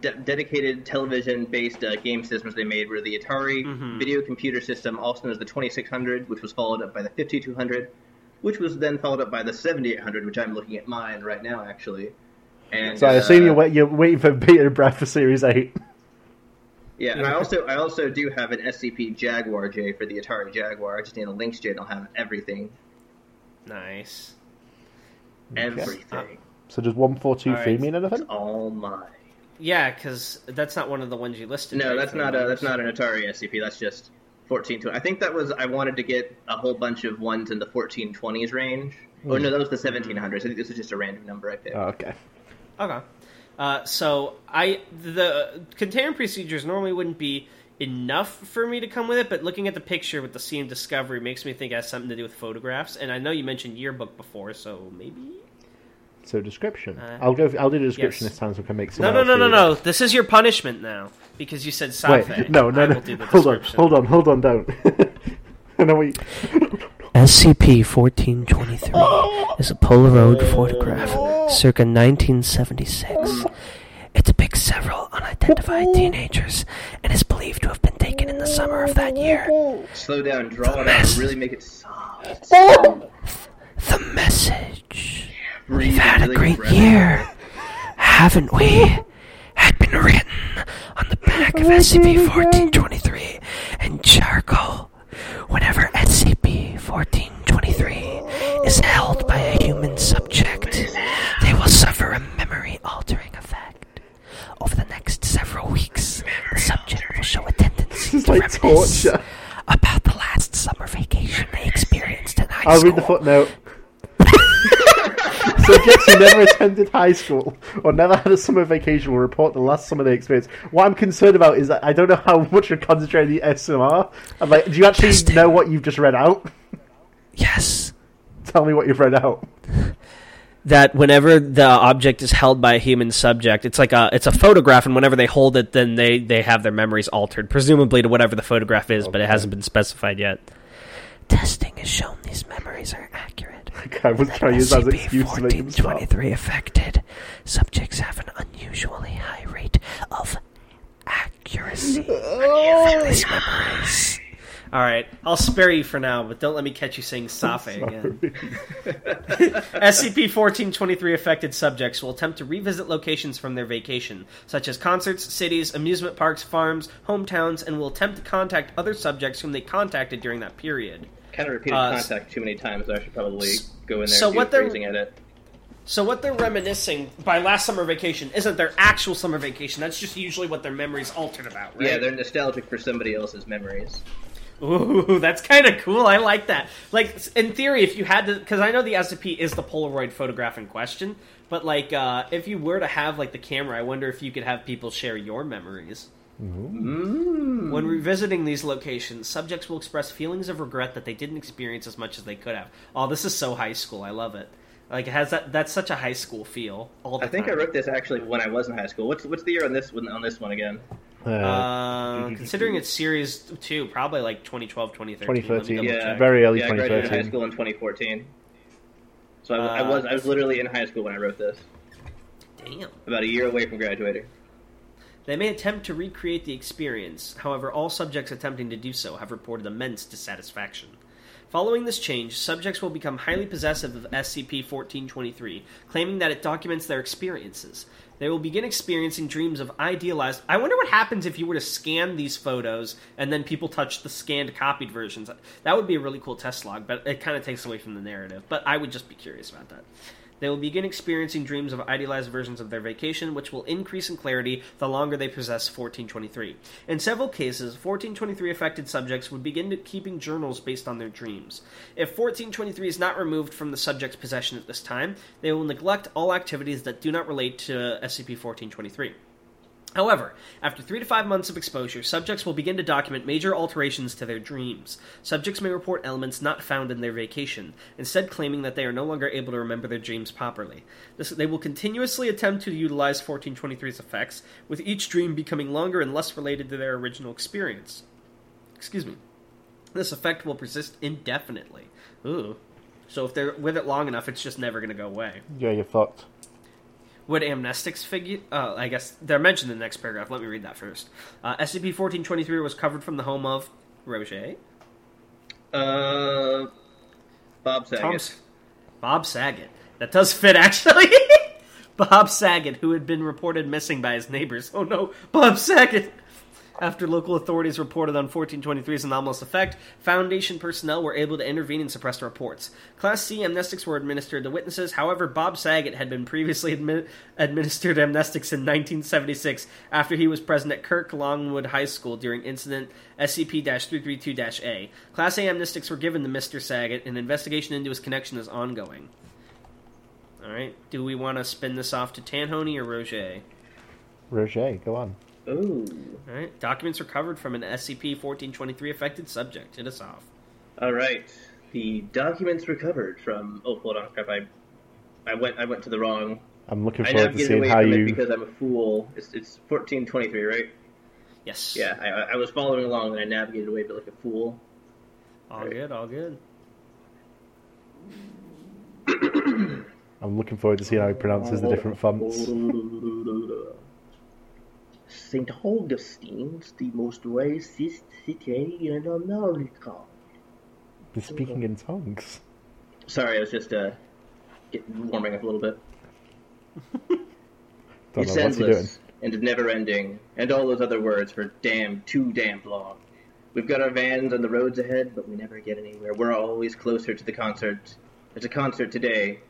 de- dedicated television-based uh, game systems they made were the Atari Mhm. Video Computer System, also known as the 2600, which was followed up by the 5200, which was then followed up by the 7800, which I'm looking at mine right now, actually. And So I assume uh, you're, wait, you're waiting for beta breath for Series 8. Yeah, and I also I also do have an SCP Jaguar J for the Atari Jaguar. I just need a Lynx J, and I'll have everything, Nice. everything. So does 1423 Alright. mean anything? It's all mine. Yeah, because that's not one of the ones you listed. No, right, that's for not the a that's not an Atari SCP. That's just 1420. I think that was I wanted to get a whole bunch of ones in the 1420s range. Oh no, that was the 1700s. I think this was just a random number I picked. Oh, okay. Okay. Uh, so I the container procedures normally wouldn't be enough for me to come with it, but looking at the picture with the scene discovery makes me think it has something to do with photographs. And I know you mentioned yearbook before, so maybe. So description. Uh, I'll go. I'll do the description yes. this time so we can make some. No, no, no, no, no. This is your punishment now because you said Wait, no, no, no. will do the Hold on, description. hold on, hold on. Don't. I know we. SCP 1423 is a Polaroid photograph circa 1976. It depicts several unidentified teenagers and is believed to have been taken in the summer of that year. Slow down, draw it out, really make it soft. The message Breathe We've had a great breath. year, haven't we? Had been written on the back of SCP 1423 in charcoal. Whenever SCP 1423 is held by a human subject, they will suffer a memory altering effect. Over the next several weeks, the subject will show a tendency to like reminisce torture. about the last summer vacation they experienced in high I'll school. read the footnote. Subjects who never attended high school or never had a summer vacation will report the last summer they experienced. What I'm concerned about is that I don't know how much you're concentrating the SMR. I'm like, do you actually Testing. know what you've just read out? Yes. Tell me what you've read out. that whenever the object is held by a human subject, it's like a it's a photograph, and whenever they hold it, then they they have their memories altered, presumably to whatever the photograph is, but it hasn't been specified yet. Testing has shown these memories are accurate. I was trying to use that as an excuse to make him stop. SCP-1423 affected subjects have an unusually high rate of accuracy. These memories. All right, I'll spare you for now, but don't let me catch you saying Safe again. SCP-1423 affected subjects will attempt to revisit locations from their vacation, such as concerts, cities, amusement parks, farms, hometowns, and will attempt to contact other subjects whom they contacted during that period. Kind of repeated Uh, contact too many times, so I should probably go in there so and do what they're- edit. So what they're reminiscing by last summer vacation isn't their actual summer vacation. That's just usually what their memories altered about, right? Yeah, they're nostalgic for somebody else's memories. Ooh, that's kind of cool. I like that. Like in theory, if you had to, because I know the SCP is the Polaroid photograph in question, but like uh, if you were to have like the camera, I wonder if you could have people share your memories. When revisiting these locations, subjects will express feelings of regret that they didn't experience as much as they could have. Oh, this is so high school. I love it. Like it has that. That's such a high school feel. All the I think I wrote this actually when I was in high school. What's what's the year on this one on this one again? Uh, Uh, considering it's series two, probably like 2012, 2013. Let me 2013. Yeah. Very early yeah, I graduated high school in 2014. So I, I Uh, was I was literally in high school when I wrote this. Damn. About a year away from graduating. They may attempt to recreate the experience, however, all subjects attempting to do so have reported immense dissatisfaction. Following this change, subjects will become highly possessive of SCP 1423, claiming that it documents their experiences. They will begin experiencing dreams of idealized. I wonder what happens if you were to scan these photos and then people touch the scanned, copied versions. That would be a really cool test log, but it kind of takes away from the narrative. But I would just be curious about that. They will begin experiencing dreams of idealized versions of their vacation, which will increase in clarity the longer they possess 1423. In several cases, 1423 affected subjects would begin keeping journals based on their dreams. If 1423 is not removed from the subject's possession at this time, they will neglect all activities that do not relate to SCP 1423. However, after three to five months of exposure, subjects will begin to document major alterations to their dreams. Subjects may report elements not found in their vacation, instead claiming that they are no longer able to remember their dreams properly. This, they will continuously attempt to utilize 1423's effects, with each dream becoming longer and less related to their original experience. Excuse me. This effect will persist indefinitely. Ooh. So if they're with it long enough, it's just never going to go away. yeah, you're fucked. Would amnestics figure? Uh, I guess they're mentioned in the next paragraph. Let me read that first. Uh, SCP 1423 was covered from the home of Roger. Uh, Bob Saget. Tom's, Bob Saget. That does fit, actually. Bob Saget, who had been reported missing by his neighbors. Oh no, Bob Saget! After local authorities reported on 1423's anomalous effect, Foundation personnel were able to intervene and suppress the reports. Class C amnestics were administered to witnesses, however, Bob Saget had been previously admi- administered amnestics in 1976 after he was present at Kirk Lawnwood High School during incident SCP 332 A. Class A amnestics were given to Mr. Saget, and investigation into his connection is ongoing. Alright, do we want to spin this off to Tanhony or Roger? Roger, go on. Ooh. Alright, documents recovered from an SCP 1423 affected subject. Hit us off. All right. The documents recovered from. Oh, hold on, crap! I, I went. I went to the wrong. I'm looking I forward to navigated seeing away how from it you. because I'm a fool. It's it's 1423, right? Yes. Yeah. I, I was following along and I navigated away, but like a fool. All good, all good. I'm looking forward to seeing how he pronounces the different fonts. St. Augustine's the most racist city in America. He's speaking in tongues. Sorry, I was just uh, getting, warming up a little bit. Don't it's know what's he doing. endless and never ending, and all those other words for damn too damn long. We've got our vans on the roads ahead, but we never get anywhere. We're always closer to the concert. There's a concert today.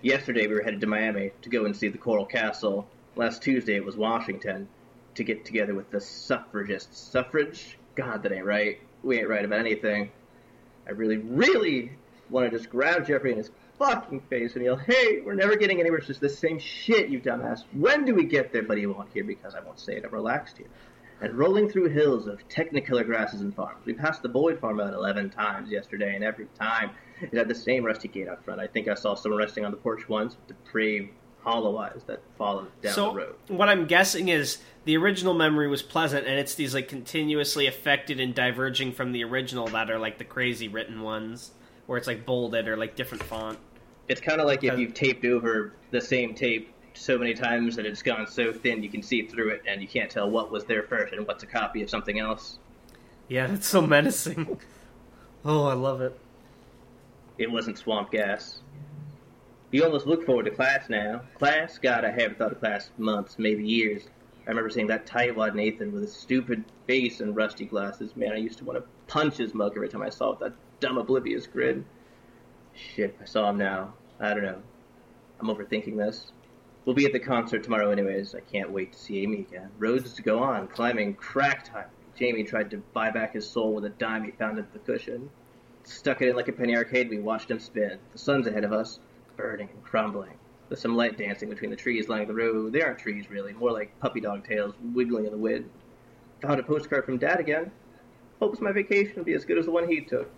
Yesterday we were headed to Miami to go and see the Coral Castle. Last Tuesday it was Washington to get together with the suffragists. Suffrage? God, that ain't right. We ain't right about anything. I really, really want to just grab Jeffrey in his fucking face and yell, "Hey, we're never getting anywhere. It's just the same shit, you dumbass. When do we get there?" But he won't hear because I won't say it. I'm relaxed here. And rolling through hills of technicolor grasses and farms. We passed the Boyd farm about 11 times yesterday, and every time it had the same rusty gate out front. I think I saw someone resting on the porch once with depraved hollow eyes that followed down so the road. what I'm guessing is the original memory was pleasant, and it's these like continuously affected and diverging from the original that are like the crazy written ones, where it's like bolded or like different font. It's kind of like if you've taped over the same tape so many times that it's gone so thin you can see through it and you can't tell what was there first and what's a copy of something else. Yeah, that's so menacing. oh, I love it. It wasn't swamp gas. You almost look forward to class now. Class? God, I haven't thought of class months, maybe years. I remember seeing that tightwad Nathan with his stupid face and rusty glasses. Man, I used to want to punch his mug every time I saw it. that dumb oblivious grin. Shit, I saw him now. I don't know. I'm overthinking this. We'll be at the concert tomorrow anyways. I can't wait to see Amy again. Roads to go on, climbing crack time. Jamie tried to buy back his soul with a dime he found under the cushion. Stuck it in like a penny arcade, we watched him spin. The sun's ahead of us, burning and crumbling. There's some light dancing between the trees lining the road. They aren't trees, really, more like puppy dog tails wiggling in the wind. Found a postcard from Dad again. Hopes my vacation will be as good as the one he took.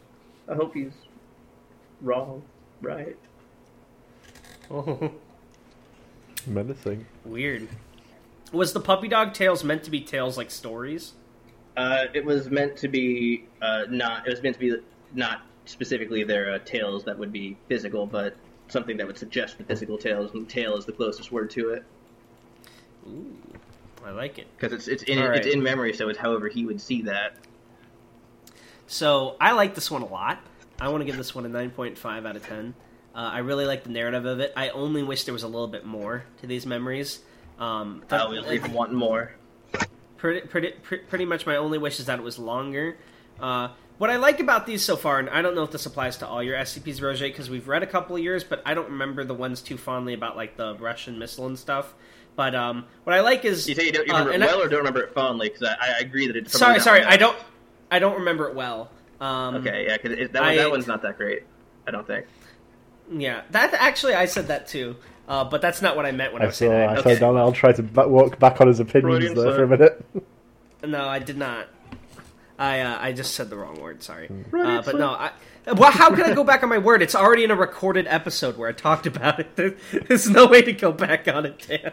I hope he's wrong, right? Oh, Menacing. weird. Was the puppy dog tales meant to be tales like stories? Uh, it was meant to be uh, not. It was meant to be not specifically their uh, tales that would be physical, but something that would suggest the physical tales. And tale is the closest word to it Ooh, I like it. because it's it's in All right. it's in memory, so it's however he would see that. So I like this one a lot. I want to give this one a 9.5 out of 10. Uh, I really like the narrative of it. I only wish there was a little bit more to these memories. Um, I was even wanting more. pretty, pretty, pretty, pretty much my only wish is that it was longer. Uh, what I like about these so far, and I don't know if this applies to all your SCPs, Roger, because we've read a couple of yours, but I don't remember the ones too fondly about like the Russian missile and stuff. But um, what I like is You say you don't you uh, remember and it I- well or don't remember it fondly? Because I, I agree that it's sorry, sorry, I don't, I don't remember it well. Um, Okay, yeah, because that one, I- that one's not that great. I don't think. Yeah, that actually I said that too, uh, but that's not what I meant when I, I was saw, saying I that. saw Donald try to ba- walk back on his opinions Freudian there slip. for a minute. No, I did not. I uh, I just said the wrong word. Sorry, uh, but no. I, well, how can I go back on my word? It's already in a recorded episode where I talked about it. There- There's no way to go back on it, Dan.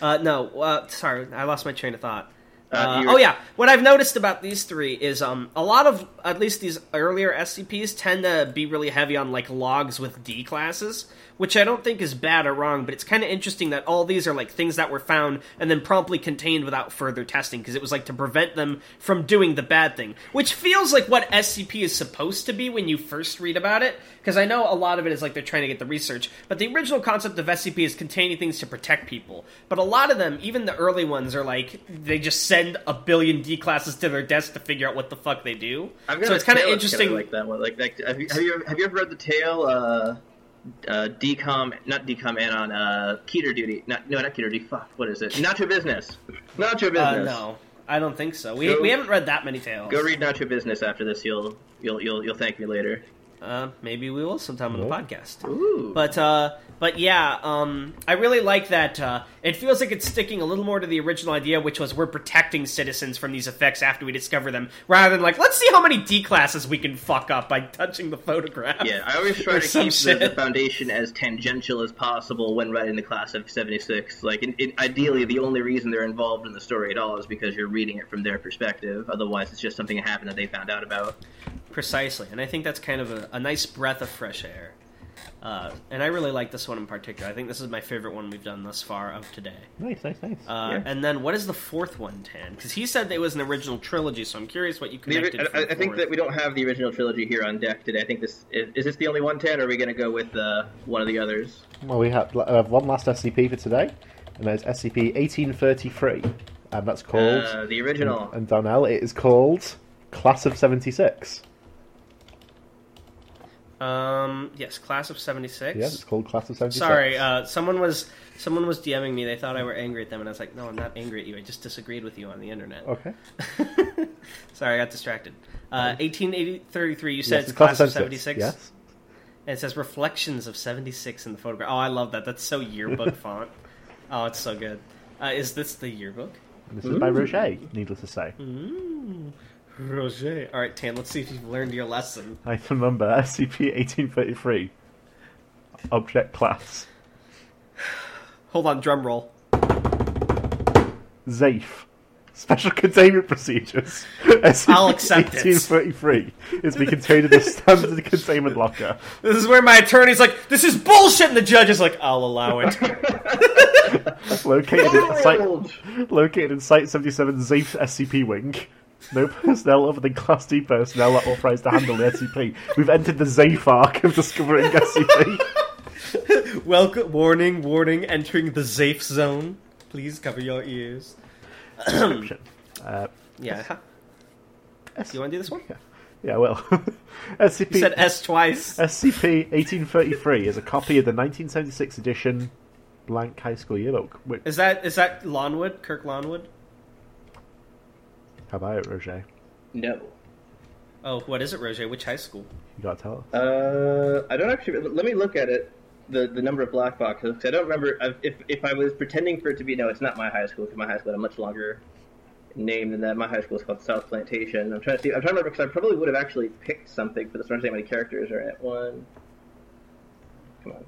Uh, no, uh, sorry, I lost my train of thought. Uh, Uh, oh yeah, what I've noticed about these three is um, a lot of at least these earlier SCPs tend to be really heavy on like logs with D classes, which I don't think is bad or wrong, but it's kind of interesting that all these are like things that were found and then promptly contained without further testing because it was like to prevent them from doing the bad thing, which feels like what SCP is supposed to be when you first read about it. Because I know a lot of it is like they're trying to get the research, but the original concept of SCP is containing things to protect people. But a lot of them, even the early ones, are like they just send a billion D classes to their desk to figure out what the fuck they do. I've got So it's kind of interesting. like that one. Like, like have you have you, ever, have you ever read the tale? Uh, uh, decom, not decom, and on uh, Keter duty. Not no, not Keter duty. Fuck, what is it? Not your business. Not your uh, business. no, I don't think so. We, Go- we haven't read that many tales. Go read Not Your Business after this. You'll you'll you'll you'll thank me later. Uh, maybe we will sometime on the podcast. Ooh. But uh, but yeah, um, I really like that. Uh, it feels like it's sticking a little more to the original idea, which was we're protecting citizens from these effects after we discover them, rather than like let's see how many D classes we can fuck up by touching the photograph. yeah, I always try to keep the, the foundation as tangential as possible when writing the class of '76. Like, in, in, ideally, the only reason they're involved in the story at all is because you're reading it from their perspective. Otherwise, it's just something that happened that they found out about. Precisely, and I think that's kind of a, a nice breath of fresh air. Uh, and I really like this one in particular. I think this is my favorite one we've done thus far of today. nice, nice, nice. Uh, Yeah. And then what is the fourth one, Tan? Because he said it was an original trilogy, so I'm curious what you The, connected. for I, the I think that we don't have the original trilogy here on deck today. I think this is, is this the only one, Ten, or are we going to go with uh, one of the others? well, we have uh, one last SCP for today, and that's SCP 1833, and that's called. Uh, the original. and Donnell, it is called Class of 76. Um. Yes, class of seventy six. Yeah, it's called Class of 76. Sorry, uh, someone was someone was DMing me. They thought I were angry at them, and I was like, "No, I'm not angry at you. I just disagreed with you on the internet." Okay. Sorry, I got distracted. Uh, 1833. You said Yes, it's class of 76. 76. Yes. And it says reflections of 76 in the photograph. Oh, I love that. That's so yearbook font. Oh, it's so good. Uh, is this the yearbook? And this is by Roger, needless to say. Mm. Roger. All right, Tan. Let's see if you've learned your lesson. Item number SCP 1833. Object Class. Hold on, drum roll. Zafe. Special containment procedures. SCP I'll accept it. 1833 is to be contained in the standard containment locker. This is where my attorney's like, "This is bullshit," and the judge is like, "I'll allow it." Located in site, located in Site 77 Zafe SCP wing. No personnel other than Class D personnel are authorized to handle the SCP. We've entered the Zafe arc of discovering SCP. Welcome, warning, warning, entering the safe zone. Please cover your ears. Description. Uh, Yeah. Do you want to do this one? yeah, well. SCP, You said S twice. SCP 1833 is a copy of the 1976 edition blank high school yearbook. Which, Is that is that Lawnwood? Kirk Lawnwood? How about it, Roger? No. Oh, what is it, Roger? Which high school? You gotta tell us. Uh, I don't actually. Let me look at it. The the number of black boxes. 'cause I don't remember I- if if I was pretending for it to be. No, it's not my high school because my high school had a much longer name than that. My high school is called South Plantation. I'm trying to see. I'm trying to remember because I probably would have actually picked something for this. I'm trying to see how many characters are in it. One. Come on.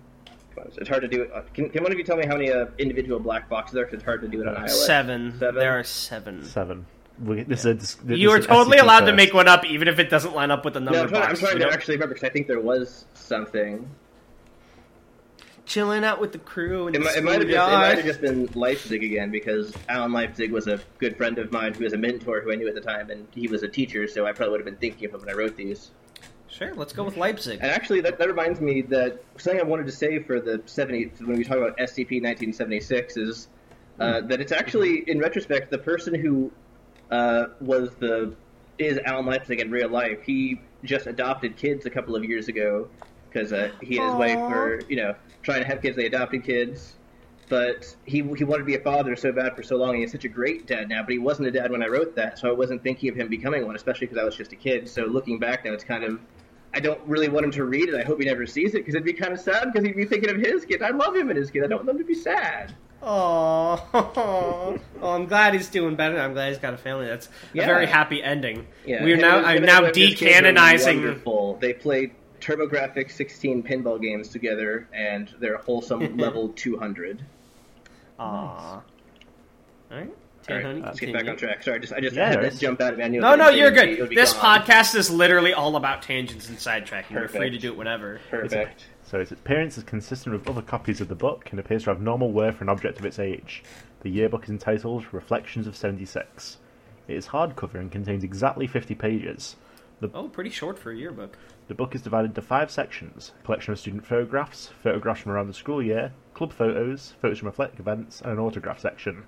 Come on. It's hard to do it. uh, Can, can one of you tell me how many uh, individual black boxes there? Because it's hard to do it on iOS. Seven. Seven. There are seven. Seven. We, this is a, this, this You are totally SCP allowed to make one up, even if it doesn't line up with the number No, I'm trying, I'm trying to know? actually remember because I think there was something. chilling out with the crew. In It, the might, it, might have just, it might have just been Leipzig again because Alan Leipzig was a good friend of mine who was a mentor who I knew at the time, and he was a teacher, so I probably would have been thinking of him when I wrote these. Sure, let's go with Leipzig. And actually, that, that reminds me that something I wanted to say for the 70 when we talk about SCP 1976 is uh, that it's actually, in retrospect, the person who uh, was the is Alan Leipzig in real life. He just adopted kids a couple of years ago because uh, he and his wife were, you know, trying to have kids. They adopted kids, but he he wanted to be a father so bad for so long. And he's such a great dad now, but he wasn't a dad when I wrote that, so I wasn't thinking of him becoming one, especially because I was just a kid. So looking back now, it's kind of I don't really want him to read it. I hope he never sees it because it'd be kind of sad because he'd be thinking of his kid. I love him and his kid. I don't want them to be sad. Oh, oh, I'm glad he's doing better. I'm glad he's got a family. That's Yeah. a very happy ending. Yeah, We're him now and- I'm now and his decanonizing. Wonderful. They played TurboGrafx 16 pinball games together, and they're wholesome level 200. Aw. All right, All right, Honey, let's get back on track. Sorry, I just I just Yeah, had to jump out of it. I No, no, you're gonna be- it would good. This gone. podcast is literally all about tangents and sidetracking. You're free to do it whenever. Perfect. So its appearance is consistent with other copies of the book and appears to have normal wear for an object of its age. The yearbook is entitled Reflections of 76. It is hardcover and contains exactly 50 pages. Oh, pretty short for a yearbook. The book is divided into five sections a collection of student photographs, photographs from around the school year, club photos, photos from athletic events, and an autograph section.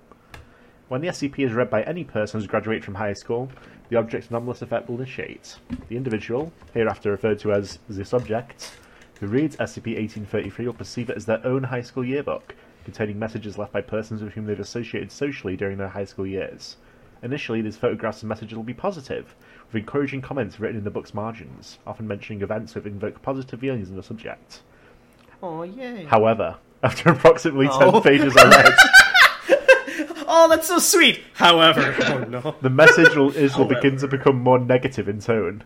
When the SCP is read by any person who has graduated from high school, the object's anomalous effect will initiate. The individual, hereafter referred to as the subject, who reads SCP-1833 will perceive it as their own high school yearbook, containing messages left by persons with whom they've associated socially during their high school years. Initially, these photographs and messages will be positive, with encouraging comments written in the book's margins, often mentioning events that invoke positive feelings in the subject. Oh yay! However, after approximately Oh. 10 pages are read, Oh, that's so sweet. However, oh no. the message will, is will begin to become more negative in tone.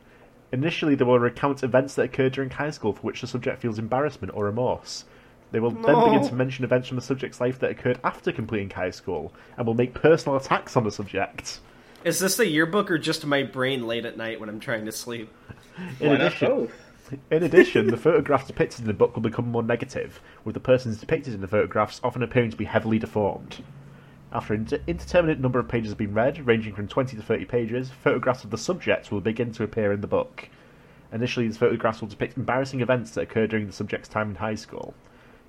Initially, they will recount events that occurred during high school for which the subject feels embarrassment or remorse. They will then No. begin to mention events from the subject's life that occurred after completing high school, and will make personal attacks on the subject. Is this the yearbook or just my brain late at night when I'm trying to sleep? In Why not addition, both? in addition, the photographs depicted in the book will become more negative, with the persons depicted in the photographs often appearing to be heavily deformed. After an inter- indeterminate number of pages have been read, ranging from 20 to 30 pages, photographs of the subject will begin to appear in the book. Initially, these photographs will depict embarrassing events that occurred during the subject's time in high school.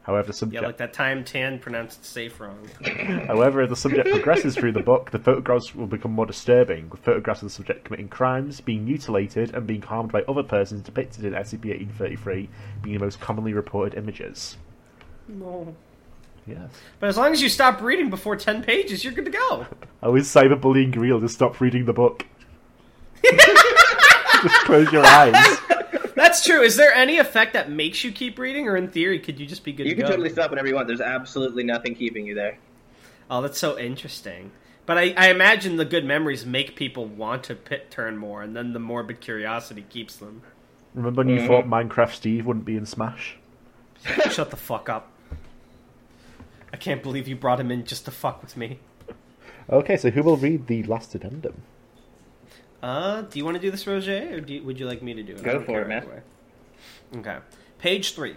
However, the Yeah, like that time Tan pronounced safe wrong. however, as the subject progresses through the book, the photographs will become more disturbing, with photographs of the subject committing crimes, being mutilated, and being harmed by other persons depicted in SCP-1833 being the most commonly reported images. No. Yes. But as long as you stop reading before 10 pages, you're good to go. How is cyberbullying real? Just stop reading the book. Just close your eyes. That's true. Is there any effect that makes you keep reading, or in theory, could you just be good You to can go? totally stop whenever you want. There's absolutely nothing keeping you there. Oh, that's so interesting. But I, I imagine the good memories make people want to pit turn more, and then the morbid curiosity keeps them. Remember when you mm-hmm. thought Minecraft Steve wouldn't be in Smash? Shut the fuck up. I can't believe you brought him in just to fuck with me. Okay, so who will read the last addendum? Uh, do you want to do this, Roger, or do you, would you like me to do it? Go for it, man. Okay. Page 3.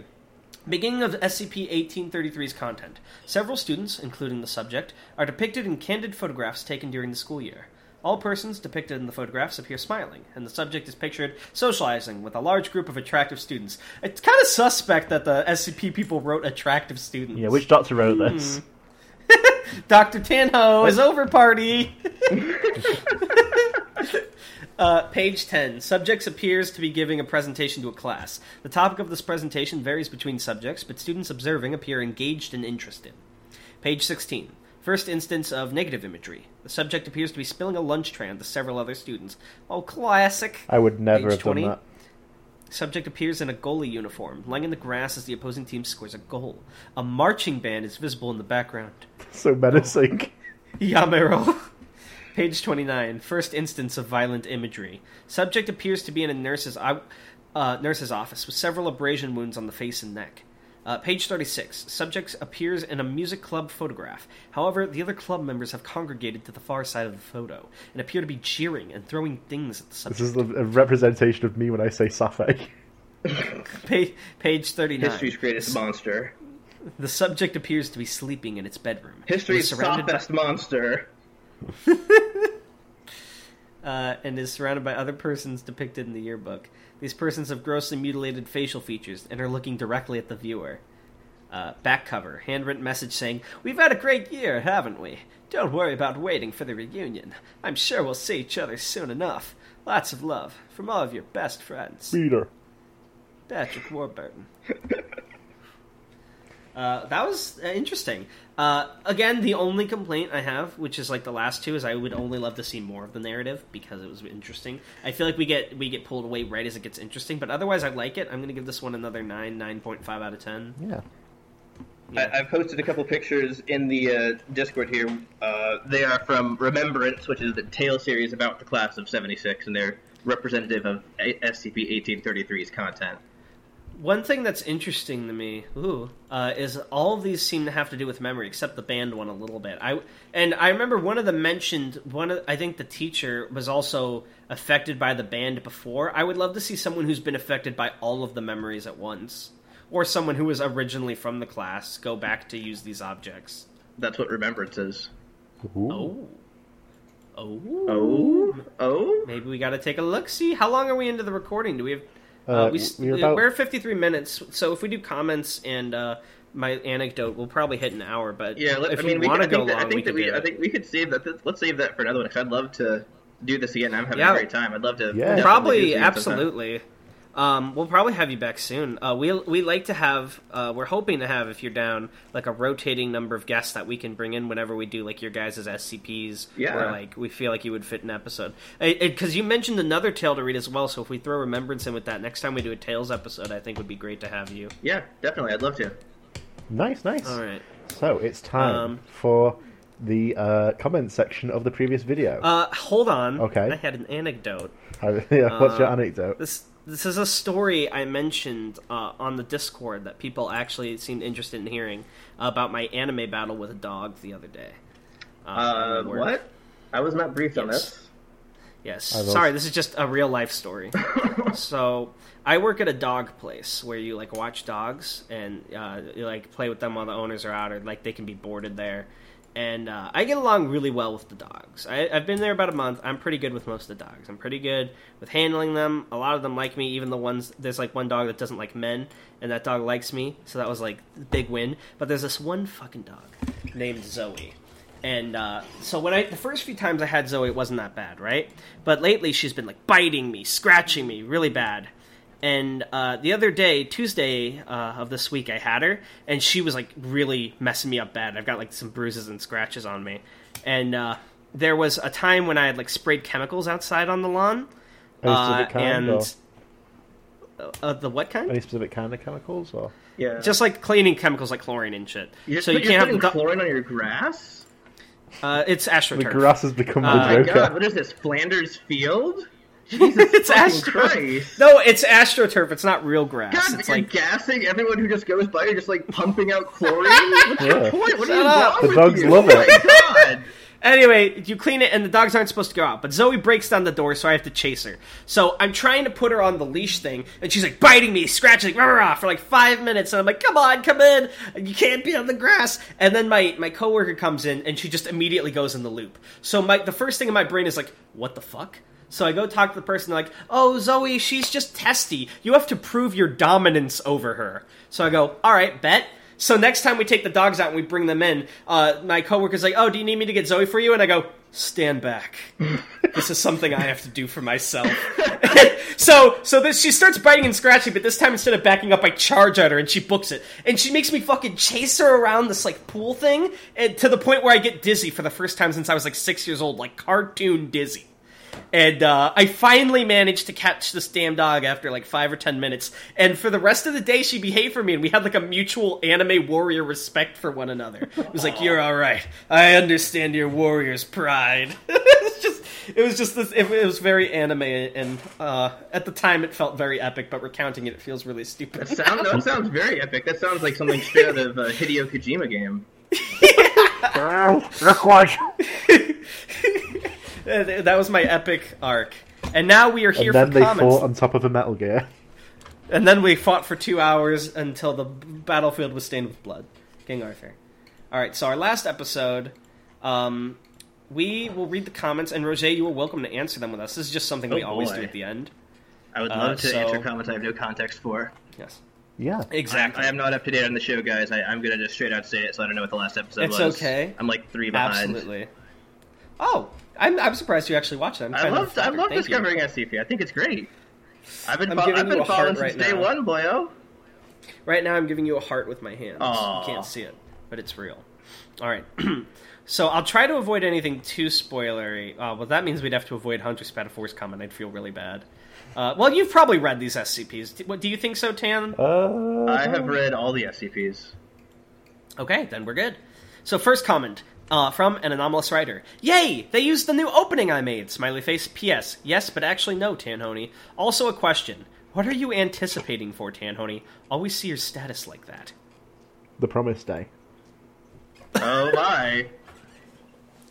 Beginning of SCP-1833's content. Several students, including the subject, are depicted in candid photographs taken during the school year. All persons depicted in the photographs appear smiling, and the subject is pictured socializing with a large group of attractive students. It's kind of suspect that the SCP people wrote attractive students. Yeah, which doctor wrote this? Dr. Tanho is over party. uh, page 10. Subjects appears to be giving a presentation to a class. The topic of this presentation varies between subjects, but students observing appear engaged and interested. Page 16. First instance of negative imagery. The subject appears to be spilling a lunch tray onto several other students. Oh, classic. I would never Page have done that. Subject appears in a goalie uniform, lying in the grass as the opposing team scores a goal. A marching band is visible in the background. So menacing. Yamero. Page 29. First instance of violent imagery. Subject appears to be in a nurse's, uh, nurse's office with several abrasion wounds on the face and neck. Uh, page 36. Subject appears in a music club photograph. However, the other club members have congregated to the far side of the photo and appear to be jeering and throwing things at the subject. This is a a representation of me when I say Safe. Pa- page 39. History's greatest monster. The subject appears to be sleeping in its bedroom. History's It is surrounded by- softest monster. uh, and is surrounded by other persons depicted in the yearbook. These persons have grossly mutilated facial features and are looking directly at the viewer. Uh, back cover, handwritten message saying, We've had a great year, haven't we? Don't worry about waiting for the reunion. I'm sure we'll see each other soon enough. Lots of love from all of your best friends. Peter. Patrick Warburton. Uh, that was uh, interesting. Uh, again, the only complaint I have, which is like the last two, is I would only love to see more of the narrative because it was interesting. I feel like we get we get pulled away right as it gets interesting, but otherwise I like it. I'm going to give this one another nine, nine point five out of ten. Yeah. Yeah. I, I've posted a couple pictures in the uh, Discord here. Uh, they are from Remembrance, which is the tale series about the class of '76, and they're representative of A- SCP-1833's content. One thing that's interesting to me, ooh, uh, is all of these seem to have to do with memory, except the band one a little bit. I and I remember one of them mentioned one. Of, I think the teacher was also affected by the band before. I would love to see someone who's been affected by all of the memories at once, or someone who was originally from the class go back to use these objects. That's what Remembrance is. Ooh. Oh, oh, Oh, oh. Maybe we got to take a look. See, how long are we into the recording? Do we have? Uh, Uh, we, s- we're about- we're 53 minutes, so if we do comments and uh, my anecdote, we'll probably hit an hour. But Yeah, let, if I mean, you we, want to go that, long, I think we that could we, do I think we could save that. Let's save that for another one because I'd love to do this again. I'm having Yeah. a great time. I'd love to. Yeah. probably absolutely. sometime. Absolutely. Um, we'll probably have you back soon. Uh, we we like to have. Uh, we're hoping to have, if you're down, like a rotating number of guests that we can bring in whenever we do like your guys' SCPs. Yeah. Or like we feel like you would fit an episode. Because you mentioned another tale to read as well. So if we throw Remembrance in with that next time we do a Tales episode, I think would be great to have you. Yeah, definitely. I'd love to. Nice, nice. All right. So it's time Um, for the uh, comment section of the previous video. Uh, hold on. Okay. I had an anecdote. Yeah, what's your uh, anecdote? This this is a story I mentioned uh, on the Discord that people actually seemed interested in hearing about my anime battle with a dog the other day. Uh, on work. what? I was not briefed on this. Yes. Sorry, this is just a real life story. so I work at a dog place where you like watch dogs and uh, you like play with them while the owners are out, or like they can be boarded there. And uh, I get along really well with the dogs. I, I've been there about a month. I'm pretty good with most of the dogs. I'm pretty good with handling them. A lot of them like me, even the ones. There's like one dog that doesn't like men, and that dog likes me, so that was like a big win. But there's this one fucking dog named Zoe. And uh, so when I the first few times I had Zoe, it wasn't that bad, right? But lately she's been like biting me, scratching me, really bad. And uh, the other day, Tuesday uh, of this week, I had her, and she was like really messing me up bad. I've got like some bruises and scratches on me. And uh, there was a time when I had like sprayed chemicals outside on the lawn. Any Uh, kind, and or uh, the what kind? any specific kind of chemicals, or Yeah. Just like cleaning chemicals, like chlorine and shit. You're, so you you're can't have putting the chlorine on your grass. uh, it's the grass has become the My Joker. God, what is this? Flanders Field? Jesus It's fucking astro- Christ. No, it's astroturf. It's not real grass. God, it's you're like gassing everyone who just goes by. You're just like pumping out chlorine. What's Yeah. the point? What Shut is up. The dogs you? love Oh it. my God. Anyway, you clean it, and the dogs aren't supposed to go out. But Zoe breaks down the door, so I have to chase her. So I'm trying to put her on the leash thing, and she's like biting me, scratching, rah, rah, rah, for like five minutes. And I'm like, "Come on, come in! You can't be on the grass." And then my my coworker comes in, and she just immediately goes in the loop. So my the first thing in my brain is like, "What the fuck?" So I go talk to the person, like, "Oh, Zoe, she's just testy. You have to prove your dominance over her." So I go, "All right, bet." So next time we take the dogs out and we bring them in, uh, my coworker's like, "Oh, do you need me to get Zoe for you?" And I go, "Stand back. this is something I have to do for myself." so, so this she starts biting and scratching, but this time instead of backing up, I charge at her and she books it, and she makes me fucking chase her around this like pool thing, and to the point where I get dizzy for the first time since I was like six years old, like cartoon dizzy. And uh, I finally managed to catch this damn dog after like five or ten minutes. And for the rest of the day, she behaved for me, and we had like a mutual anime warrior respect for one another. It was like, "You're all right. I understand your warrior's pride." it was just, it was just this. It, it was very anime, and uh, at the time, it felt very epic. But recounting it, it feels really stupid. That, sound, that sounds very epic. That sounds like something straight out of a Hideo Kojima game. Uh, that was my epic arc. And now we are here And then for they comments. fought on top of a Metal Gear. And then we fought for two hours until the battlefield was stained with blood. King Arthur. All right, so our last episode, um, we will read the comments, and Roger, you are welcome to answer them with us. This is just something we Oh, always do at the end. I would Uh, love to so- answer comments I have no context for. Yes, Yeah. exactly. I am not up to date on the show, guys. I, I'm gonna just straight out say it, so I don't know what the last episode It's was. okay. I'm like three behind. Absolutely. Oh, I'm, I'm surprised you actually watched it. I'm I kind love I love Thank you. discovering SCP. I think it's great. I've been I'm fo- I've been a heart following right since day now. one, boyo. Right now, I'm giving you a heart with my hands. Aw. You can't see it, but it's real. All right. so I'll try to avoid anything too spoilery. Uh, well, that means we'd have to avoid Hunter Spatafor's comment. I'd feel really bad. Uh, well, you've probably read these SCPs. Do, what, do you think so, Tan? Uh, I have read all the SCPs. Okay, then we're good. So first comment uh, from an anomalous writer. Yay! They used the new opening I made. Smiley face. P.S. Yes, but actually no, Tanhony. Also a question. What are you anticipating for, Tanhony? Always see your status like that. The Promise Day. Oh my,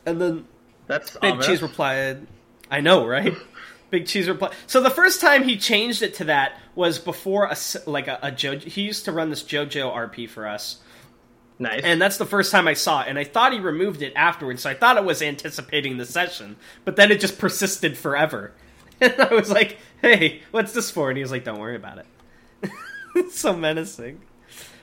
And then that's Big ominous. Cheese replied, I know, right? Big Cheese replied. So the first time he changed it to that was before a s- like a, a JoJo. He used to run this JoJo RP for us, Nice. and that's the first time I saw it. And I thought he removed it afterwards, so I thought it was anticipating the session. But then it just persisted forever, and I was like, "Hey, what's this for?" And he was like, "Don't worry about it." it's so menacing.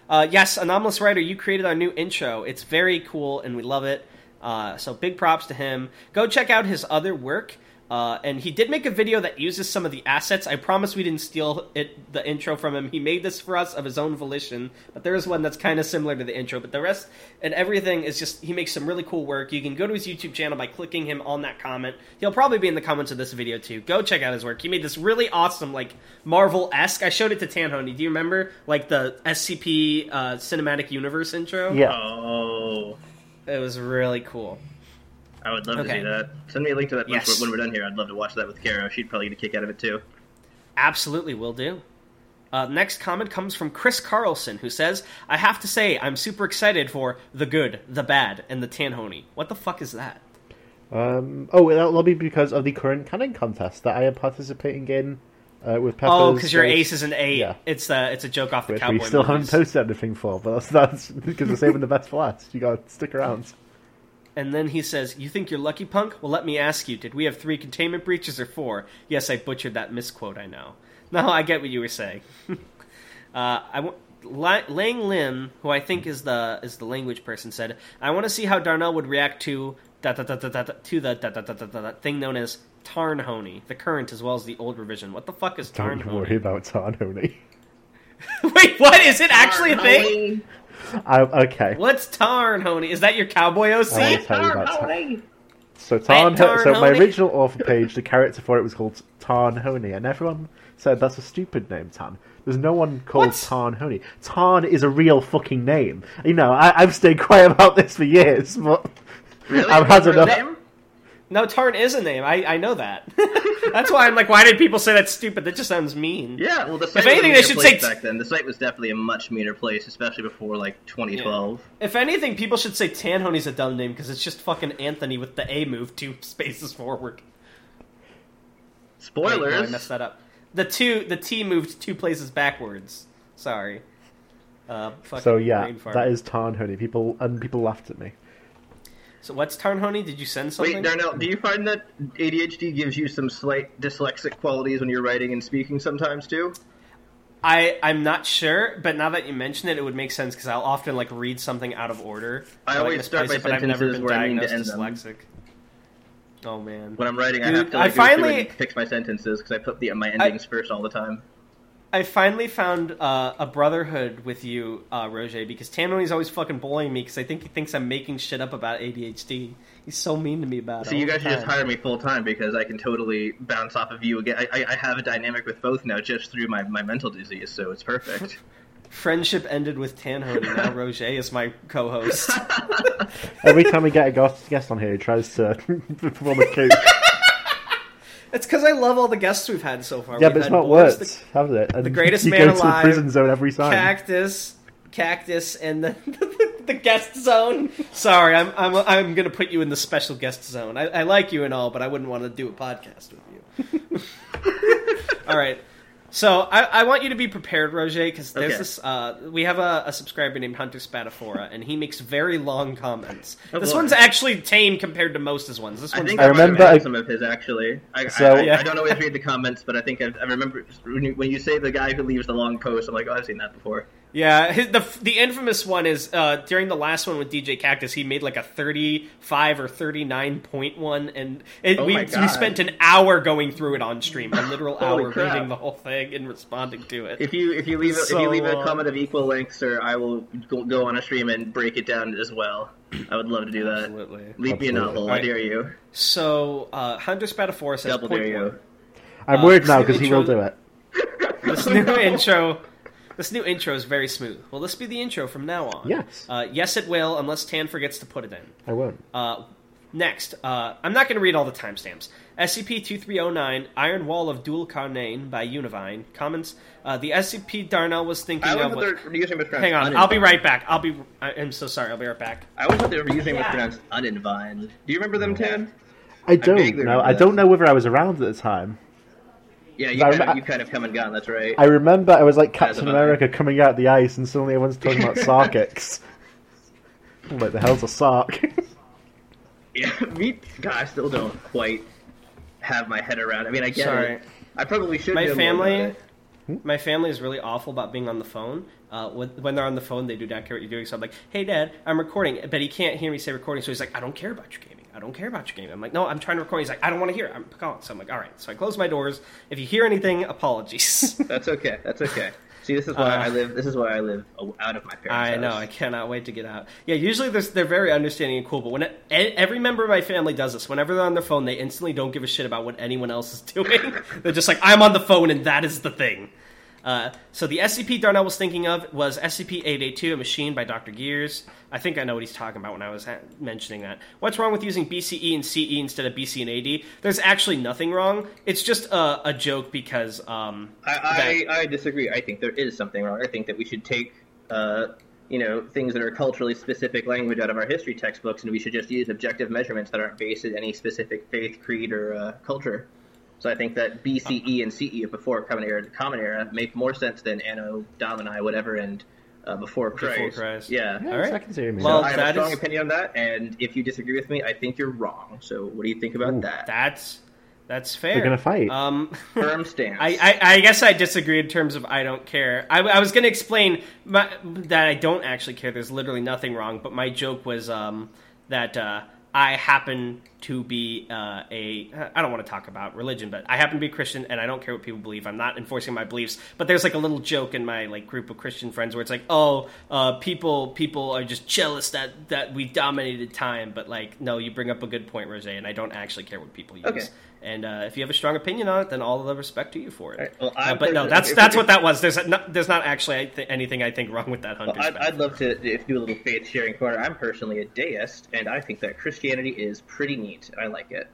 Uh, yes, Anomalous Writer, you created our new intro. It's very cool, and we love it. Uh, so big props to him. Go check out his other work. Uh, and he did make a video that uses some of the assets. I promise we didn't steal it, the intro from him. He made this for us of his own volition. But there is one that's kind of similar to the intro. But the rest and everything is just he makes some really cool work. You can go to his YouTube channel by clicking him on that comment. He'll probably be in the comments of this video too. Go check out his work. He made this really awesome like Marvel esque. I showed it to Tanhony. Do you remember like the SCP uh, cinematic universe intro? Yeah. oh, it was really cool. I would love Okay. to do that. Send me a link to that Yes. we're- when we're done here. I'd love to watch that with Kara. She'd probably get a kick out of it too. Absolutely, will do. Uh, next comment comes from Chris Carlson, who says, "I have to say, I'm super excited for the good, the bad, and the Tanhony. What the fuck is that? Um, oh, that'll be because of the current canon contest that I am participating in uh, with Peppers. oh, because your ace is an eight. Yeah. It's uh, it's a joke off the Which cowboy. we still movies. haven't posted anything for, but that's, that's because we're saving the best for last. You gotta stick around. And then he says, "You think you're lucky, punk? Well, let me ask you: Did we have three containment breaches or four? Yes, I butchered that misquote. I know. No, I get what you were saying. uh, I w- Lang Lim, who I think is the is the language person, said, "I want to see how Darnell would react to da, da, da, da, da, da, to the da, da, da, da, da, da, thing known as Tarnhoney, the current as well as the old revision. What the fuck is Don't worry Tarnhoney? about Tarnoni. Wait, what is it actually a thing? I, okay. What's Tarnhoney? Is that your cowboy I OC? will tell you about Tarn. So Tarn, Tarn so my original author page, the character for it was called Tarn Honey, and everyone said that's a stupid name, Tarn. There's no one called What? Tarn Honey. Tarn is a real fucking name. You know, I, I've stayed quiet about this for years, but Really? I've had Real enough. name? No, Tarn is a name. I, I know that. That's why I'm like, why did people say that's stupid? That just sounds mean. Yeah, well, the site If anything, they should meaner say place back then. The site was definitely a much meaner place, especially before like 2012. If anything, people should say Tanhony's a dumb name because it's just fucking Anthony with the A move two spaces forward. Wait, no, I messed that up. The two, the T moved two places backwards. Sorry. Uh, fucking So yeah, that is Tarn Honey. People and people laughed at me. So what's Tarnhoney? Did you send something? Wait, Darnell, do you find that ADHD gives you some slight dyslexic qualities when you're writing and speaking sometimes too? I I'm not sure, but now that you mention it, it would make sense because I'll often like read something out of order. I or, like, always start my it, but I've never sentences been where I mean to end them. dyslexic. Oh man, When I'm writing, I have to I like, go through finally- and fix my sentences because I put the my endings first all the time. I finally found uh, a brotherhood with you, uh, Roger, because Tanhony's always fucking bullying me because I think he thinks I'm making shit up about ADHD. He's so mean to me about it. So you guys should just hire me full time because I can totally bounce off of you again. I, I, I have a dynamic with both now just through my, my mental disease, so it's perfect. Friendship ended with Tanhony. Now Roger is my co-host. Every time we get a guest guest on here, he tries to perform a coup. It's because I love all the guests we've had so far. yeah, We've but it's not Boris worked, has it? And the greatest man alive, the prison zone every time. Cactus, Cactus, and the the guest zone. Sorry, I'm I'm I'm gonna put you in the special guest zone. I, I like you and all, but I wouldn't want to do a podcast with you. all right. So I, I want you to be prepared, Roger, because there's Okay. this. Uh, we have a, a subscriber named Hunter Spataphora, and he makes very long comments. Oh, this boy. one's actually tame compared to most of his ones. This I think I I, might have remember I- some of his actually. I, So- I, I, Yeah. I don't always read the comments, but I think I, I remember when you, when you say the guy who leaves the long post. I'm like, oh, I've seen that before. Yeah, his, the the infamous one is uh, during the last one with DJ Cactus, he made like a thirty five or thirty nine point one, and it, Oh we my we spent an hour going through it on stream, a literal hour crap. reading the whole thing and responding to it. If you if you leave a, if you leave a long. comment of equal length, sir, I will go, go on a stream and break it down as well. I would love to do that. Absolutely. Leave me a Absolutely. novel. I Alright. dare you. So uh, Hunter Spataphora says Double point dare you. one. I'm Uh, worried now because he will do it. This new intro. This new intro is very smooth. Will this be the intro from now on? Yes. Uh, yes, it will, unless Tan forgets to put it in. I won't. Uh, next, uh, I'm not going to read all the timestamps. SCP-2309, Iron Wall of Dual Carnane by Univine. Comments, uh, the SCP Darnell was thinking I of thought was... their username was pronounced Hang on, I'll be right back. I'll be... I- I'm so sorry, I'll be right back. I always thought their username was Yeah. pronounced uninvined. Do you remember them, Tan? I don't vaguely know. I don't know whether I was around at the time. Yeah, you I kind, remem- of, you kind of come and gone. That's right. I remember I was like Captain mother. America coming out of the ice, and suddenly everyone's talking about Sarkics. What the hell's a Sark? Yeah, me. God, I still don't quite have my head around. I mean, I get Sorry. it. I probably should. My know more about family... My family is really awful about being on the phone. Uh, when, when they're on the phone, they do not care what you're doing. So I'm like, "Hey, Dad, I'm recording," but he can't hear me say recording. So he's like, "I don't care about your gaming. I don't care about your game. I'm like, "No, I'm trying to record." He's like, "I don't want to hear. It. I'm calling." So I'm like, "All right." So I close my doors. If you hear anything, apologies. That's okay. That's okay. See, this is why Uh, I live. This is why I live out of my parents' I house. know. I cannot wait to get out. Yeah, usually they're, they're very understanding and cool, but when it, every member of my family does this, whenever they're on their phone, they instantly don't give a shit about what anyone else is doing. they're just like, I'm on the phone, and that is the thing. Uh, so the SCP Darnell was thinking of was SCP-882, a machine by Dr. Gears. I think I know what he's talking about when I was ha- mentioning that. What's wrong with using BCE and CE instead of BC and AD? There's actually nothing wrong. It's just a, a joke because um, I, I, I disagree. I think there is something wrong. I think that we should take, uh, you know, things that are culturally specific language out of our history textbooks, and we should just use objective measurements that aren't based in any specific faith, creed, or uh, culture. So I think that BCE and CE before Common Era, Common Era make more sense than Anno Domini, whatever, and uh, before Christ. Before Christ. Yeah. Yeah, All right. I can see what you. Well, I have a strong is- opinion on that, and if you disagree with me, I think you're wrong. So what do you think about Ooh. that? that's that's fair. We're gonna fight. Um, Firm stance. I, I, I guess I disagree in terms of I don't care. I, I was going to explain my, that I don't actually care. There's literally nothing wrong. But my joke was um, that uh, I happen to be uh, a. I don't want to talk about religion, but I happen to be Christian, and I don't care what people believe. I'm not enforcing my beliefs. But there's like a little joke in my like group of Christian friends where it's like, oh, uh, people people are just jealous that that we dominated time. But like, no, you bring up a good point, Rose, and I don't actually care what people use. Okay. And uh, if you have a strong opinion on it, then all the respect to you for it. All right, well, Uh, but no, personally- that's if- that's what that was. There's a, no, there's not actually I thi- anything I think wrong with that Well, I'd. I'd love to if do a little faith sharing corner. I'm personally a deist, and I think that Christianity is pretty neat. I like it.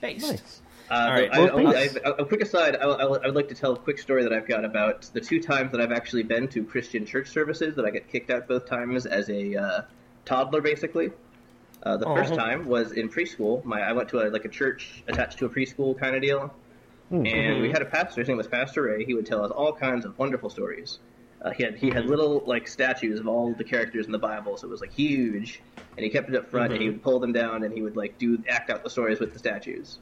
based. Nice. Uh, All right. I, Well, I, please. I, a quick aside, I, I, I would like to tell a quick story that I've got about the two times that I've actually been to Christian church services that I get kicked out both times as a uh, toddler, basically. Uh, the first Oh. time was in preschool. My I went to a, like a church attached to a preschool kind of deal, Hmm. and we had a pastor. His name was Pastor Ray. He would tell us all kinds of wonderful stories. Uh, he had he had little like statues of all the characters in the Bible, so it was like huge, and he kept it up front, and he would pull them down, and he would like do act out the stories with the statues.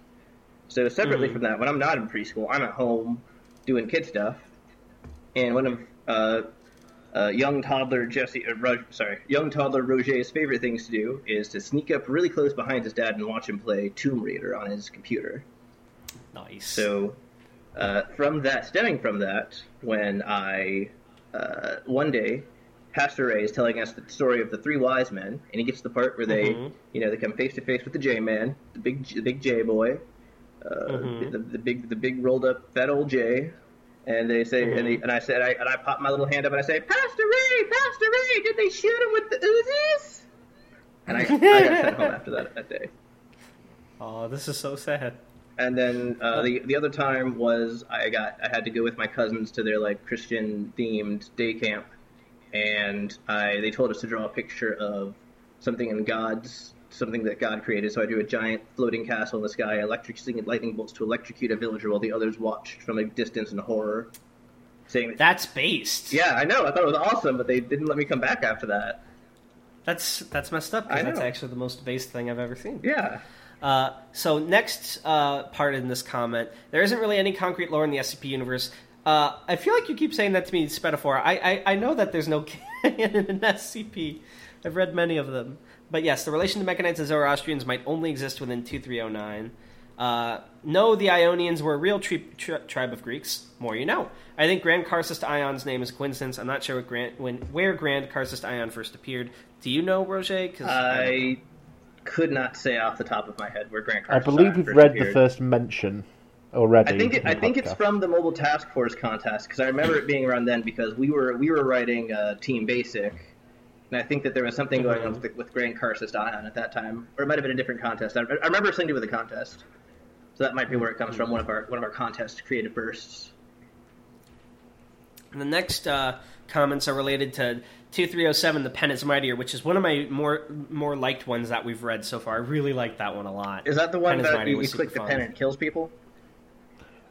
So separately from that, when I'm not in preschool, I'm at home doing kid stuff, and one of uh, uh, young toddler Jesse, uh, sorry, young toddler Roger's favorite things to do is to sneak up really close behind his dad and watch him play Tomb Raider on his computer. Nice. So, uh, from that, stemming from that, when I uh, one day, Pastor Ray is telling us the story of the three wise men, and he gets to the part where they, Mhm. you know, they come face to face with the J man, the big, the big J boy, uh, Mhm. the, the big, the big rolled up fat old J, and they say, and, they, and I said, I, and I pop my little hand up and I say, Pastor Ray, Pastor Ray, did they shoot him with the Uzis? And I, I got sent home after that that day. oh, this is so sad. And then uh, the the other time was I got I had to go with my cousins to their like Christian themed day camp, and I they told us to draw a picture of something in God's something that God created. So I drew a giant floating castle in the sky, electrocuting lightning bolts to electrocute a villager while the others watched from a distance in horror. Saying, That's based. "Yeah, I know. I thought it was awesome, but they didn't let me come back after that." That's that's messed up I because that's actually the most based thing I've ever seen. Yeah. Uh, so next uh, part in this comment, there isn't really any concrete lore in the SCP universe. Uh, I feel like you keep saying that to me, Spetaphore. I, I I know that there's no canon in SCP. I've read many of them, but yes, the relation to Mekhanites and Zoroastrians might only exist within two three zero nine. Uh, no, the Ionians were a real tri- tri- tribe of Greeks. More you know. I think Grand Karcist Ion's name is a coincidence. I'm not sure what Grand, when where Grand Karcist Ion first appeared. Do you know, Roger? 'Cause I. I could not say off the top of my head where Grand Grant I Carson believe we've first read the first mention already. I think it, I the think it's from the mobile task force contest because I remember it being around then because we were we were writing uh, Team Basic, and I think that there was something going on with, the, with Grand Karcist Ion at that time, or it might have been a different contest. I, I remember something to do with a contest, so that might be where it comes from. One of our one of our contest creative bursts. And the next uh, comments are related to 2307, The Pen is Mightier, which is one of my more more liked ones that we've read so far. I really like that one a lot. Is that the one Pen that you, you click the fun. pen and it kills people?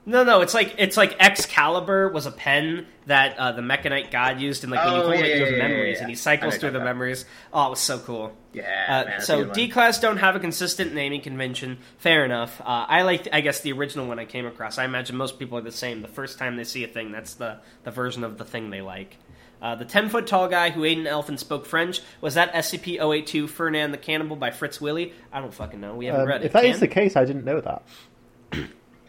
No, no, it's like it's like Excalibur was a pen that uh, the Mekhanite god used, and like when you Oh, hold yeah, it, you yeah, have yeah, yeah, memories, yeah. and he cycles through the that. memories. Oh, it was so cool. Yeah. Uh, man, so. D class don't have a consistent naming convention. Fair enough. Uh, I like, I guess, the original one I came across. I imagine most people are the same. The first time they see a thing, that's the the version of the thing they like. Uh, the ten foot tall guy who ate an elf and spoke French was that SCP-082 Fernand the Cannibal by Fritz Willie. I don't fucking know. We haven't Um, read it. if that is Can? the case, I didn't know that.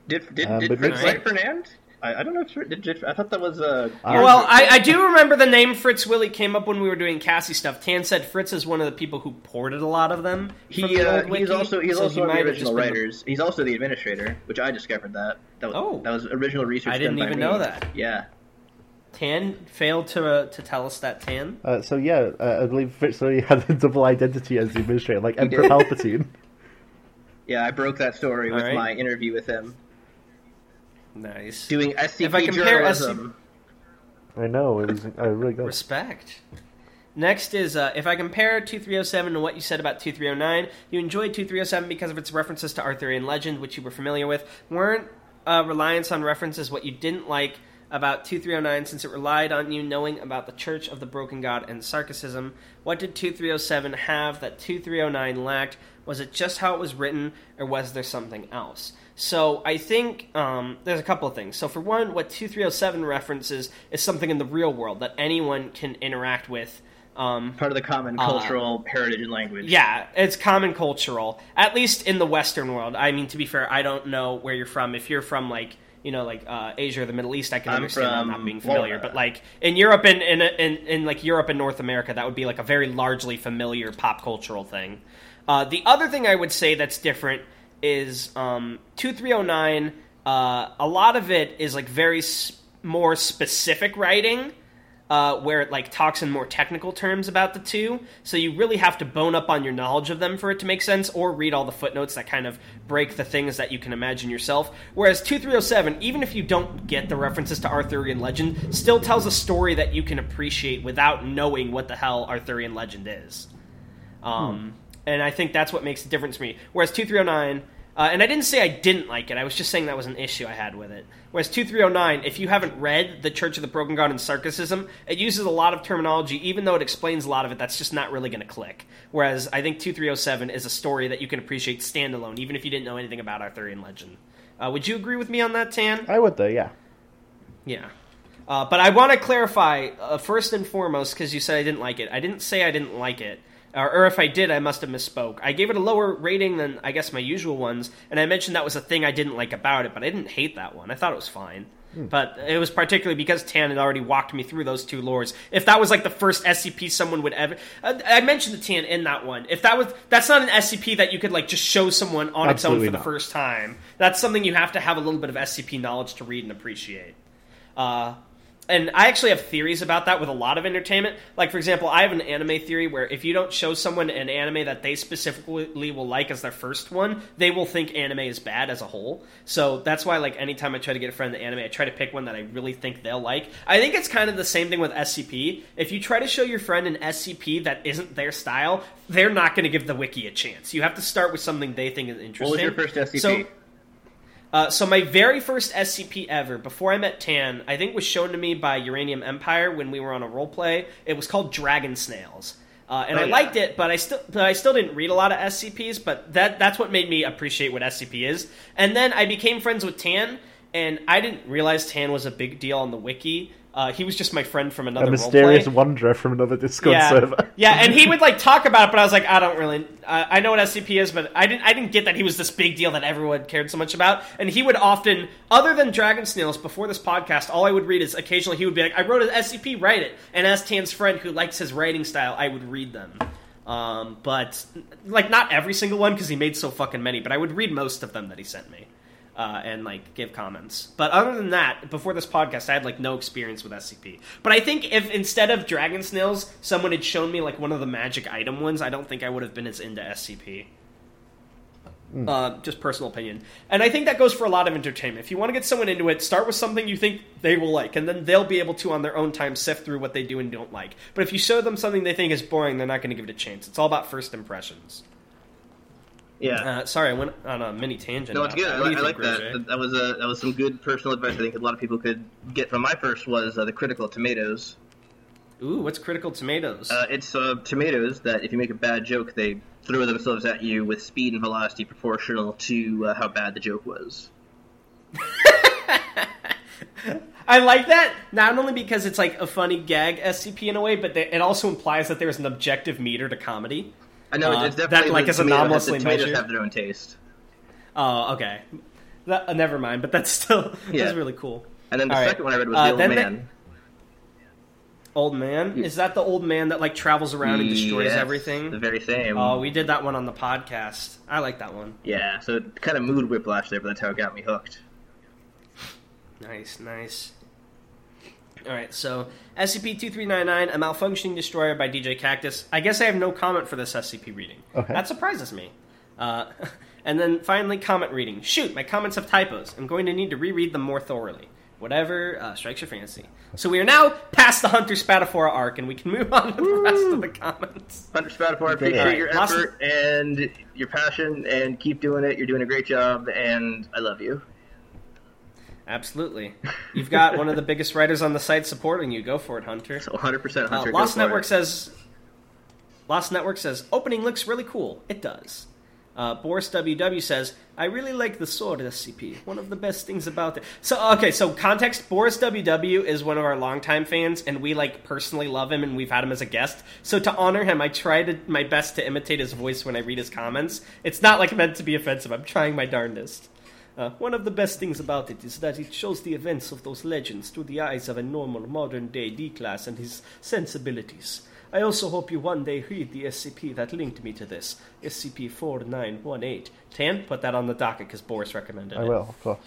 Did did, Um, did but Fritz makes write. Fernand? I, I don't know. If, did, did, I thought that was a. Uh, well, I, I do remember the name Fritz Willie came up when we were doing Cassie stuff. Tan said Fritz is one of the people who ported a lot of them. He the uh, old he's also he's so also he one of the original been the- writers. He's also the administrator, which I discovered that. That was, Oh. that was original research. I didn't done by even me. know that. Yeah, Tan failed to uh, to tell us that Tan. Uh, so yeah, uh, I believe Fitzroy had a double identity as the administrator, like Emperor. Palpatine. yeah. I broke that story with All right. my interview with him, Nice. doing SCP If I compare journalism. I know it was uh, really good. Respect. Next is uh, if I compare 2307 to what you said about 2309, you enjoyed 2307 because of its references to Arthurian legend, which you were familiar with. Weren't uh, reliance on references what you didn't like about 2309 since it relied on you knowing about the Church of the Broken God and Sarkicism? What did 2307 have that 2309 lacked? Was it just how it was written, or was there something else? So I think um, there's a couple of things. So for one, what 2307 references is something in the real world that anyone can interact with. Um, Part of the common Uh, cultural heritage and language. yeah, it's common cultural, at least in the Western world. I mean, to be fair, I don't know where you're from. If you're from like you know like uh, Asia or the Middle East, I can I'm understand from not being familiar. Florida. But like in Europe and in, in in like Europe and North America, that would be like a very largely familiar pop cultural thing. Uh, the other thing I would say that's different is um, two three zero nine. Uh, a lot of it is like very more specific writing uh, where it like talks in more technical terms about the two. So you really have to bone up on your knowledge of them for it to make sense, or read all the footnotes that kind of break the things that you can imagine yourself. Whereas 2307, even if you don't get the references to Arthurian legend, still tells a story that you can appreciate without knowing what the hell Arthurian legend is. Um, And I think that's what makes the difference for me. Whereas 2309, uh, and I didn't say I didn't like it, I was just saying that was an issue I had with it. Whereas 2309, if you haven't read The Church of the Broken God and Sarkicism, it uses a lot of terminology, even though it explains a lot of it, that's just not really going to click. Whereas I think 2307 is a story that you can appreciate standalone, even if you didn't know anything about Arthurian legend. Uh, would you agree with me on that, Tan? I would though, yeah. Yeah. Uh, but I want to clarify uh, first and foremost because you said I didn't like it. I didn't say I didn't like it, or, or if I did, I must have misspoke. I gave it a lower rating than I guess my usual ones, and I mentioned that was a thing I didn't like about it. But I didn't hate that one. I thought it was fine. But it was particularly because Tan had already walked me through those two lores. If that was like the first SCP someone would ever, uh, I mentioned the Tan in that one. If that was, that's not an SCP that you could like just show someone on its own Absolutely for the first time. That's something you have to have a little bit of SCP knowledge to read and appreciate. Uh, and I actually have theories about that with a lot of entertainment. Like, for example, I have an anime theory where if you don't show someone an anime that they specifically will like as their first one, they will think anime is bad as a whole. So that's why, like, anytime I try to get a friend the anime, I try to pick one that I really think they'll like. I think it's kind of the same thing with SCP. If you try to show your friend an SCP that isn't their style, they're not going to give the wiki a chance. You have to start with something they think is interesting. What was your first SCP? So, uh, so my very first SCP ever, before I met Tan, I think was shown to me by Uranium Empire when we were on a role play. It was called Dragon Snails. Uh, and Oh, I yeah. liked it, but I still, but I still didn't read a lot of SCPs. But that that's what made me appreciate what SCP is. And then I became friends with Tan, and I didn't realize Tan was a big deal on the wiki. Uh, he was just my friend from another A mysterious wanderer from another Discord yeah, server. yeah, and he would like talk about it, but I was like, I don't really. Uh, I know what SCP is, but I didn't. I didn't get that he was this big deal that everyone cared so much about. And he would often, other than Dragon Snails, before this podcast, all I would read is occasionally he would be like, "I wrote an SCP, write it." And as Tan's friend who likes his writing style, I would read them. Um, but like not every single one because he made so fucking many. But I would read most of them that he sent me. Uh, and like give comments. But other than that, before this podcast, I had like no experience with SCP. But I think if instead of dragon snails, someone had shown me like one of the magic item ones, I don't think I would have been as into SCP. Uh, just personal opinion, and I think that goes for a lot of entertainment. If you want to get someone into it, start with something you think they will like, and then they'll be able to, on their own time, sift through what they do and don't like. But if you show them something they think is boring, they're not going to give it a chance. It's all about first impressions. Yeah. Uh, sorry, I went on a mini tangent. No, it's good. I, What do li- you I like that. Roger? That- That was a that was some good personal advice. I think a lot of people could get from my first was uh, the critical tomatoes. Ooh, what's critical tomatoes? Uh, it's uh, tomatoes that if you make a bad joke, they throw themselves at you with speed and velocity proportional to uh, how bad the joke was. I like that not only because it's like a funny gag SCP in a way, but they, it also implies that there's an objective meter to comedy. I know Uh, it's that, definitely like, the is the tomatoes have their own taste. Oh, okay. That, uh, never mind, but that's still Yeah. that's really cool. And then the All right. second one I read was Uh, the old then they- man. Old man, is that the old man that like travels around and destroys Yes, everything? The very same. Oh, we did that one on the podcast. I like that one. Yeah, so it kind of mood whiplash there, but that's how it got me hooked. Nice, nice. All right, so SCP-2399, a malfunctioning destroyer by DJ Cactus. I guess I have no comment for this SCP reading. Okay. That surprises me. Uh, and then finally, comment reading. Shoot, my comments have typos. I'm going to need to reread them more thoroughly. Whatever uh, strikes your fancy. So we are now past the Hunter Spataphora arc, and we can move on to the rest of the comments. Hunter Spatafor, I did it. appreciate your Lots of- effort and your passion, and keep doing it. You're doing a great job, and I love you. Absolutely. You've got one of the biggest writers on the site supporting you. Go for it, Hunter. So 100% Uh, Hunter. go Lost Network it. says. Lost Network says opening looks really cool. It does. Uh, Boris WW says I really like the sword SCP. One of the best things about it. So okay, so context. Boris WW is one of our longtime fans, and we like personally love him, and we've had him as a guest. So to honor him, I try to, my best to imitate his voice when I read his comments. It's not like meant to be offensive. I'm trying my darndest. Uh, one of the best things about it is that it shows the events of those legends through the eyes of a normal modern day D class and his sensibilities. I also hope you one day read the SCP that linked me to this SCP 4918. Tan, put that on the docket because Boris recommended I it. I will, of course.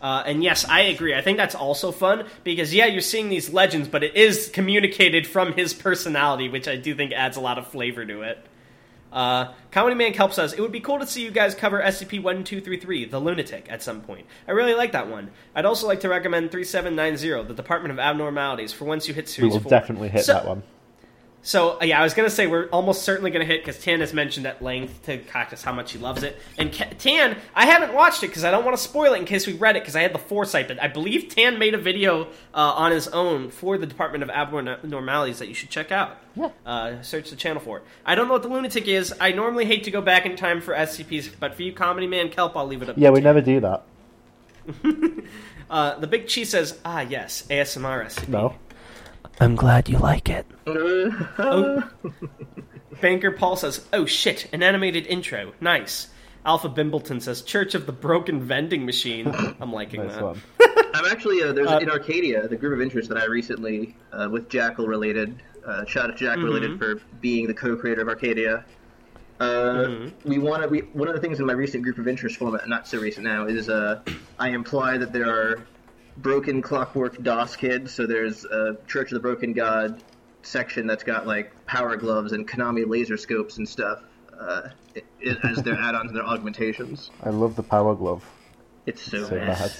Uh, and yes, I agree. I think that's also fun because yeah, you're seeing these legends, but it is communicated from his personality, which I do think adds a lot of flavor to it. Uh, Comedy Man Kelp says it would be cool to see you guys cover SCP one two three three, the Lunatic, at some point. I really like that one. I'd also like to recommend three seven nine zero, the Department of Abnormalities, for once you hit series We will four. definitely hit So- that one. So uh, yeah, I was gonna say we're almost certainly gonna hit because Tan has mentioned at length to Cactus how much he loves it. And Ca- Tan, I haven't watched it because I don't want to spoil it in case we read it because I had the foresight. But I believe Tan made a video uh, on his own for the Department of Abnormalities that you should check out. Yeah. Uh, search the channel for it. I don't know what the lunatic is. I normally hate to go back in time for SCPs, but for you, Comedy Man Kelp, I'll leave it up. Yeah, we Tan. never do that. Uh, the Big Cheese says, "Ah, yes, ASMR SCP." No. I'm glad you like it. Banker Paul says, "Oh shit, an animated intro, nice." Alpha Bimbleton says, "Church of the Broken Vending Machine." I'm liking Nice that. I'm actually uh, there's Uh, in Arcadia the group of interest that I recently uh, with Jackal related. Uh, shout out to Jackal related for being the co-creator of Arcadia. Uh, We want to. We, one of the things in my recent group of interest format, not so recent now, is uh, I imply that there are broken clockwork DOS kids. So there's a Church of the Broken God section that's got like power gloves and Konami laser scopes and stuff uh, i i as their add-ons and their augmentations. I love the power glove. It's so, So bad. bad.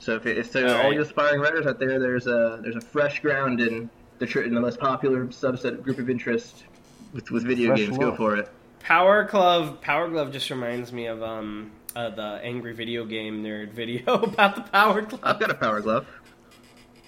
So if, if there All are all right. you aspiring writers out there, there's a there's a fresh ground in the tr- in the most popular subset group of interest with with video Fresh games. Go for it. Power Glove. Power Glove just reminds me of um uh, the angry video game nerd video about the Power Glove. I've got a power glove.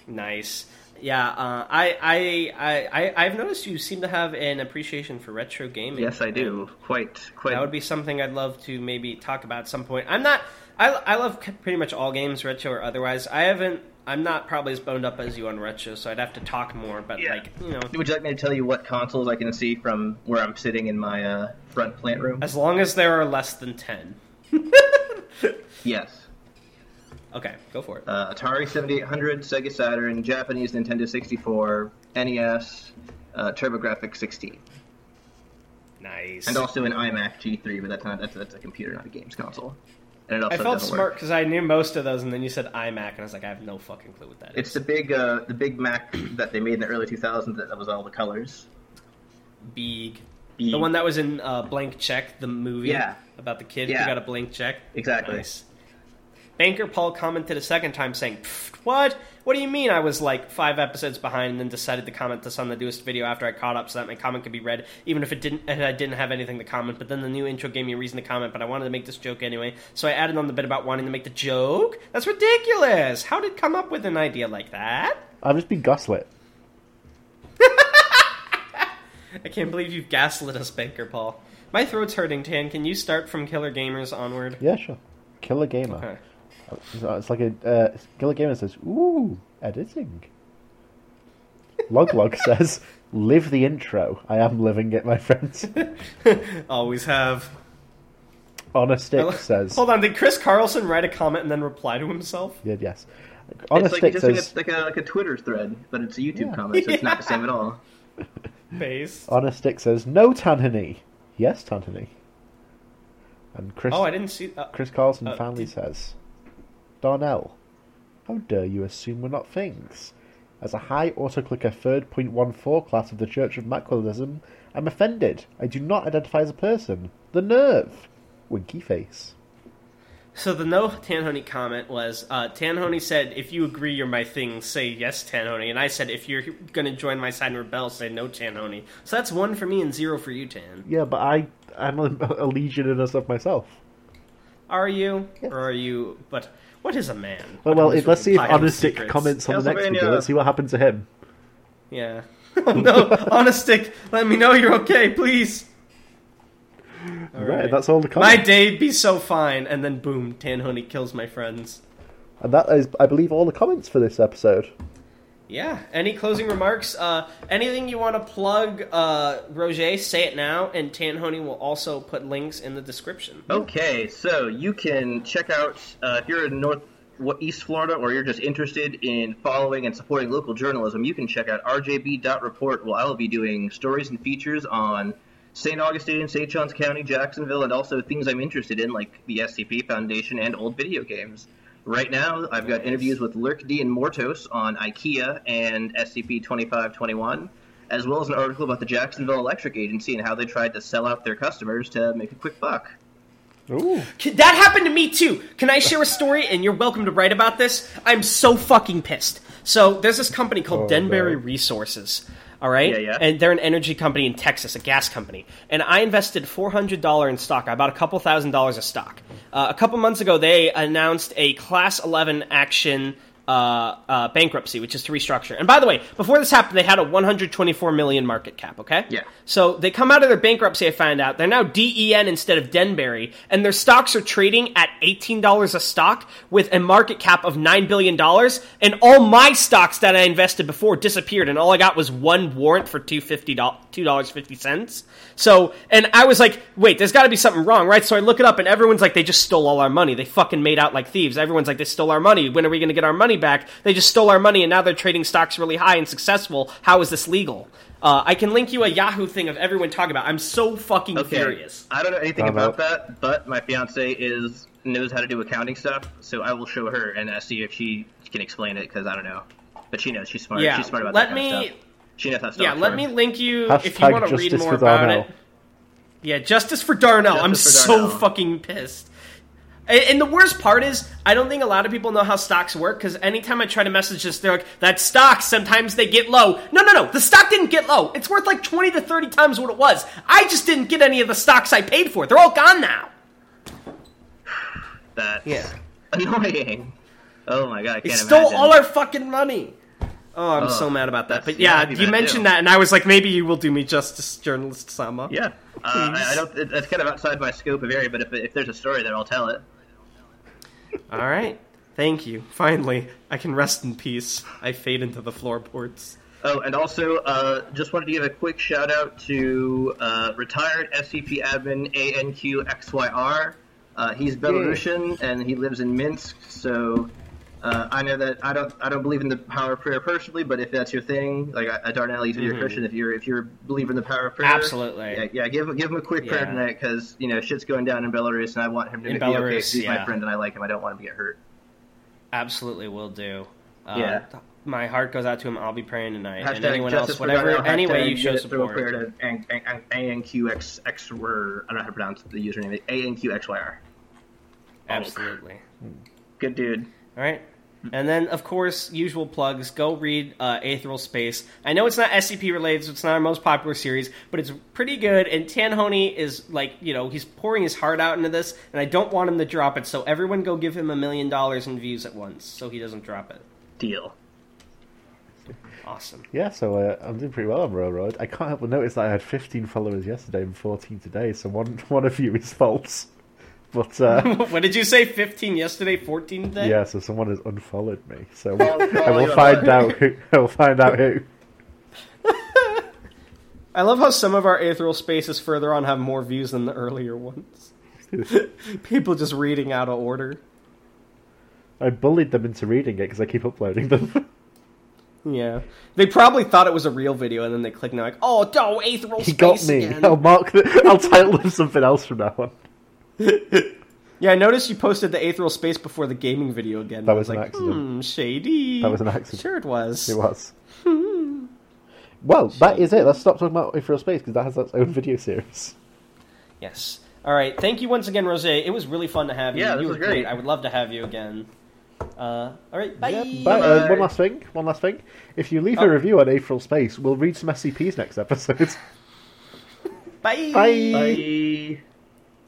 Nice. Yeah, uh, I, I, I, I, I've noticed you seem to have an appreciation for retro gaming. Yes, I do. Quite quite. That would be something I'd love to maybe talk about at some point. I'm not. I, I love pretty much all games, retro or otherwise. I haven't. I'm not probably as boned up as you on retro, so I'd have to talk more. But Yeah. like you know, Would you like me to tell you what consoles I can see from where I'm sitting in my uh, front plant room? as long as there are less than ten. Yes. Okay, go for it. Uh, Atari 7800, Sega Saturn, Japanese Nintendo 64, NES, uh, TurboGrafx 16, Nice. and also an iMac G3, but that's not that's, that's a computer, not a games console. And it also I felt smart because I knew most of those, and then you said iMac, and I was like, I have no fucking clue what that is. It's the big uh, the big Mac that they made in the early 2000s that was all the colors. big. Big. The one that was in uh, Blank Check, the movie. Yeah. About the kid Yeah. who got a blank check. Exactly. Nice. Banker Paul commented a second time saying, What? What do you mean I was like five episodes behind and then decided to comment this on the newest video after I caught up so that my comment could be read, even if it didn't if I didn't have anything to comment, but then the new intro gave me a reason to comment, but I wanted to make this joke anyway, so I added on the bit about wanting to make the joke? That's ridiculous! How did come up with an idea like that? I've just been gaslit. I can't believe you've gaslit us, Banker Paul. My throat's hurting, Tan. Can you start from Killer Gamers onward? Yeah, sure. Killer Gamer. Okay. It's, it's like a uh, Killer Gamer says, "Ooh, editing." Log Log says, "Live the intro. I am living it, my friends." Always have. Honestick says, Hold on, did Chris Carlson write a comment and then reply to himself? yeah, "Yes." It's like Honestick just like says, a, like a like a Twitter thread, but it's a YouTube Yeah. comment, so it's not the same at all. Base. Honestick says, "No, Tanhony." Yes, Tanhony. And Chris Oh, I didn't see. Uh, Chris Carlson Uh, finally did- says, Darnell, how dare you assume we're not things? As a high autoclicker third point one four class of the Church of Maxwellism, I'm offended. I do not identify as a person. The nerve! Winky face. So the no Tanhony comment was uh, Tanhony said, "If you agree you're my thing, say yes, Tanhony." And I said, "If you're going to join my side and rebel, say no, Tanhony." So that's one for me and zero for you, Tan. Yeah, but I, I'm a, a legionist of myself. Are you Yes. or are you? But what is a man? Well, well are these let's see if pile of Honestick comments on the next video. Let's see what happened to him. Yeah. oh no, Honestick, let me know you're okay, please. All right, that's all the My day be so fine, and then boom, Tanhony kills my friends. And that is, I believe, all the comments for this episode. Yeah. Any closing remarks? Uh, anything you want to plug, uh, Roger? Say it now, and Tanhony will also put links in the description. Okay, so you can check out uh, if you're in North what, East Florida or you're just interested in following and supporting local journalism, you can check out rjb.report. Where I will be doing stories and features on St. Augustine, St. Johns County, Jacksonville, and also things I'm interested in, like the SCP Foundation and old video games. right now, I've got interviews with Lurk D and Mortos on IKEA and SCP 2521, as well as an article about the Jacksonville Electric Agency and how they tried to sell out their customers to make a quick buck. Ooh. That happened to me too. Can I share a story? And you're welcome to write about this. I'm so fucking pissed. So there's this company called Oh, Denbury no. Resources. All right, Yeah, yeah. and they're an energy company in Texas, a gas company. And I invested four hundred dollar in stock. I bought a couple thousand dollars of stock. Uh, a couple months ago, they announced a Class 11 action uh, uh, bankruptcy, which is to restructure. And by the way, before this happened, they had a 124 million market cap. Okay, Yeah. so they come out of their bankruptcy. I find out they're now DEN instead of Denbury, and their stocks are trading at eighteen dollars a stock with a market cap of nine billion dollars. And all my stocks that I invested before disappeared, and all I got was one warrant for two fifty two dollars fifty cents. So, and I was like, wait, there's got to be something wrong, right? So I look it up, and everyone's like, they just stole all our money. They fucking made out like thieves. Everyone's like, they stole our money. When are we going to get our money back? They just stole our money, and now they're trading stocks really high and successful. How is this legal? Uh, I can link you a Yahoo thing of everyone talking about. I'm so fucking Okay. furious. I don't know anything about that, but my fiance is knows how to do accounting stuff, so I will show her and uh, see if she can explain it because I don't know. But she knows she's smart. Yeah, she's smart about let that kind of me- stuff. She knows how to Yeah, let me link you if you want to read more about Darnell. it. Yeah, justice for Darnell. I'm Justice for so fucking pissed. And and the worst part is, I don't think a lot of people know how stocks work because anytime I try to message this, they're like, that stock, sometimes they get low. No, no, no. The stock didn't get low. It's worth like 20 to 30 times what it was. I just didn't get any of the stocks I paid for. They're all gone now. That's Yeah. annoying. Oh my god, I can't stole imagine. all our fucking money. Oh, I'm Oh, so mad about that. But yeah, yeah, I'd be you mentioned too. that, and I was like, maybe you will do me justice, journalist Sama. Yeah, uh, I, I don't. It, that's kind of outside my scope of area, but if, if there's a story there, I'll tell it. All right. Thank you. Finally, I can rest in peace. I fade into the floorboards. Oh, and also, uh, just wanted to give a quick shout out to uh, retired SCP admin ANQXYR. Uh, he's Belarusian and he lives in Minsk, so uh, I know that I don't I don't believe in the power of prayer personally, but if that's your thing, like uh, Darnell, you're a Christian. If you're if you're a believer in the power of prayer, Absolutely. yeah, yeah give give him a quick prayer Yeah. tonight because you know shit's going down in Belarus, and I want him to In be okay. Belarus, He's my friend, and I like him. I don't want him to get hurt. Absolutely will do. Uh, Yeah. My heart goes out to him. I'll be praying tonight. and Hashtag anyone else, whatever, any way you show get it, throw a support. prayer to An- An- An- ANQXX, I don't know how to pronounce the username. ANQXYR. Absolutely. Good dude. All right. And then, of course, usual plugs. Go read uh, Aetheral Space. I know it's not SCP related, so it's not our most popular series, but it's pretty good. And Tanhony is like, you know, he's pouring his heart out into this, and I don't want him to drop it. So everyone, go give him a million dollars in views at once, so he doesn't drop it. Deal. Awesome. Yeah, so uh, I'm doing pretty well on Royal Road. I can't help but notice that I had 15 followers yesterday and 14 today, so one one of you is false. But uh, what did you say? Fifteen yesterday, fourteen today. yeah, so someone has unfollowed me. So I will find out who. I will find out who. I love how some of our Aetheral Spaces further on have more views than the earlier ones. People just reading out of order. I bullied them into reading it because I keep uploading them. Yeah, they probably thought it was a real video, and then they click and they're like, "Oh, no, Aetheral he Space got me. again." I'll mark. The, I'll title them something else from now on. Yeah, I noticed you posted the Aetheral Space before the gaming video again. That I was an like, accident. Hmm, shady. That was an accident. Sure, it was. It was. well, that is it. Let's stop talking about Ethereal Space because that has its own video series. Yes. All right. Thank you once again, Rose. It was really fun to have you. Yeah, you this were was great. I would love to have you again. Uh, all right. Bye. Yeah, but, uh, one last thing. One last thing. If you leave Oh. a review on Ethereal Space, we'll read some SCPs next episode. Bye. Bye. Bye.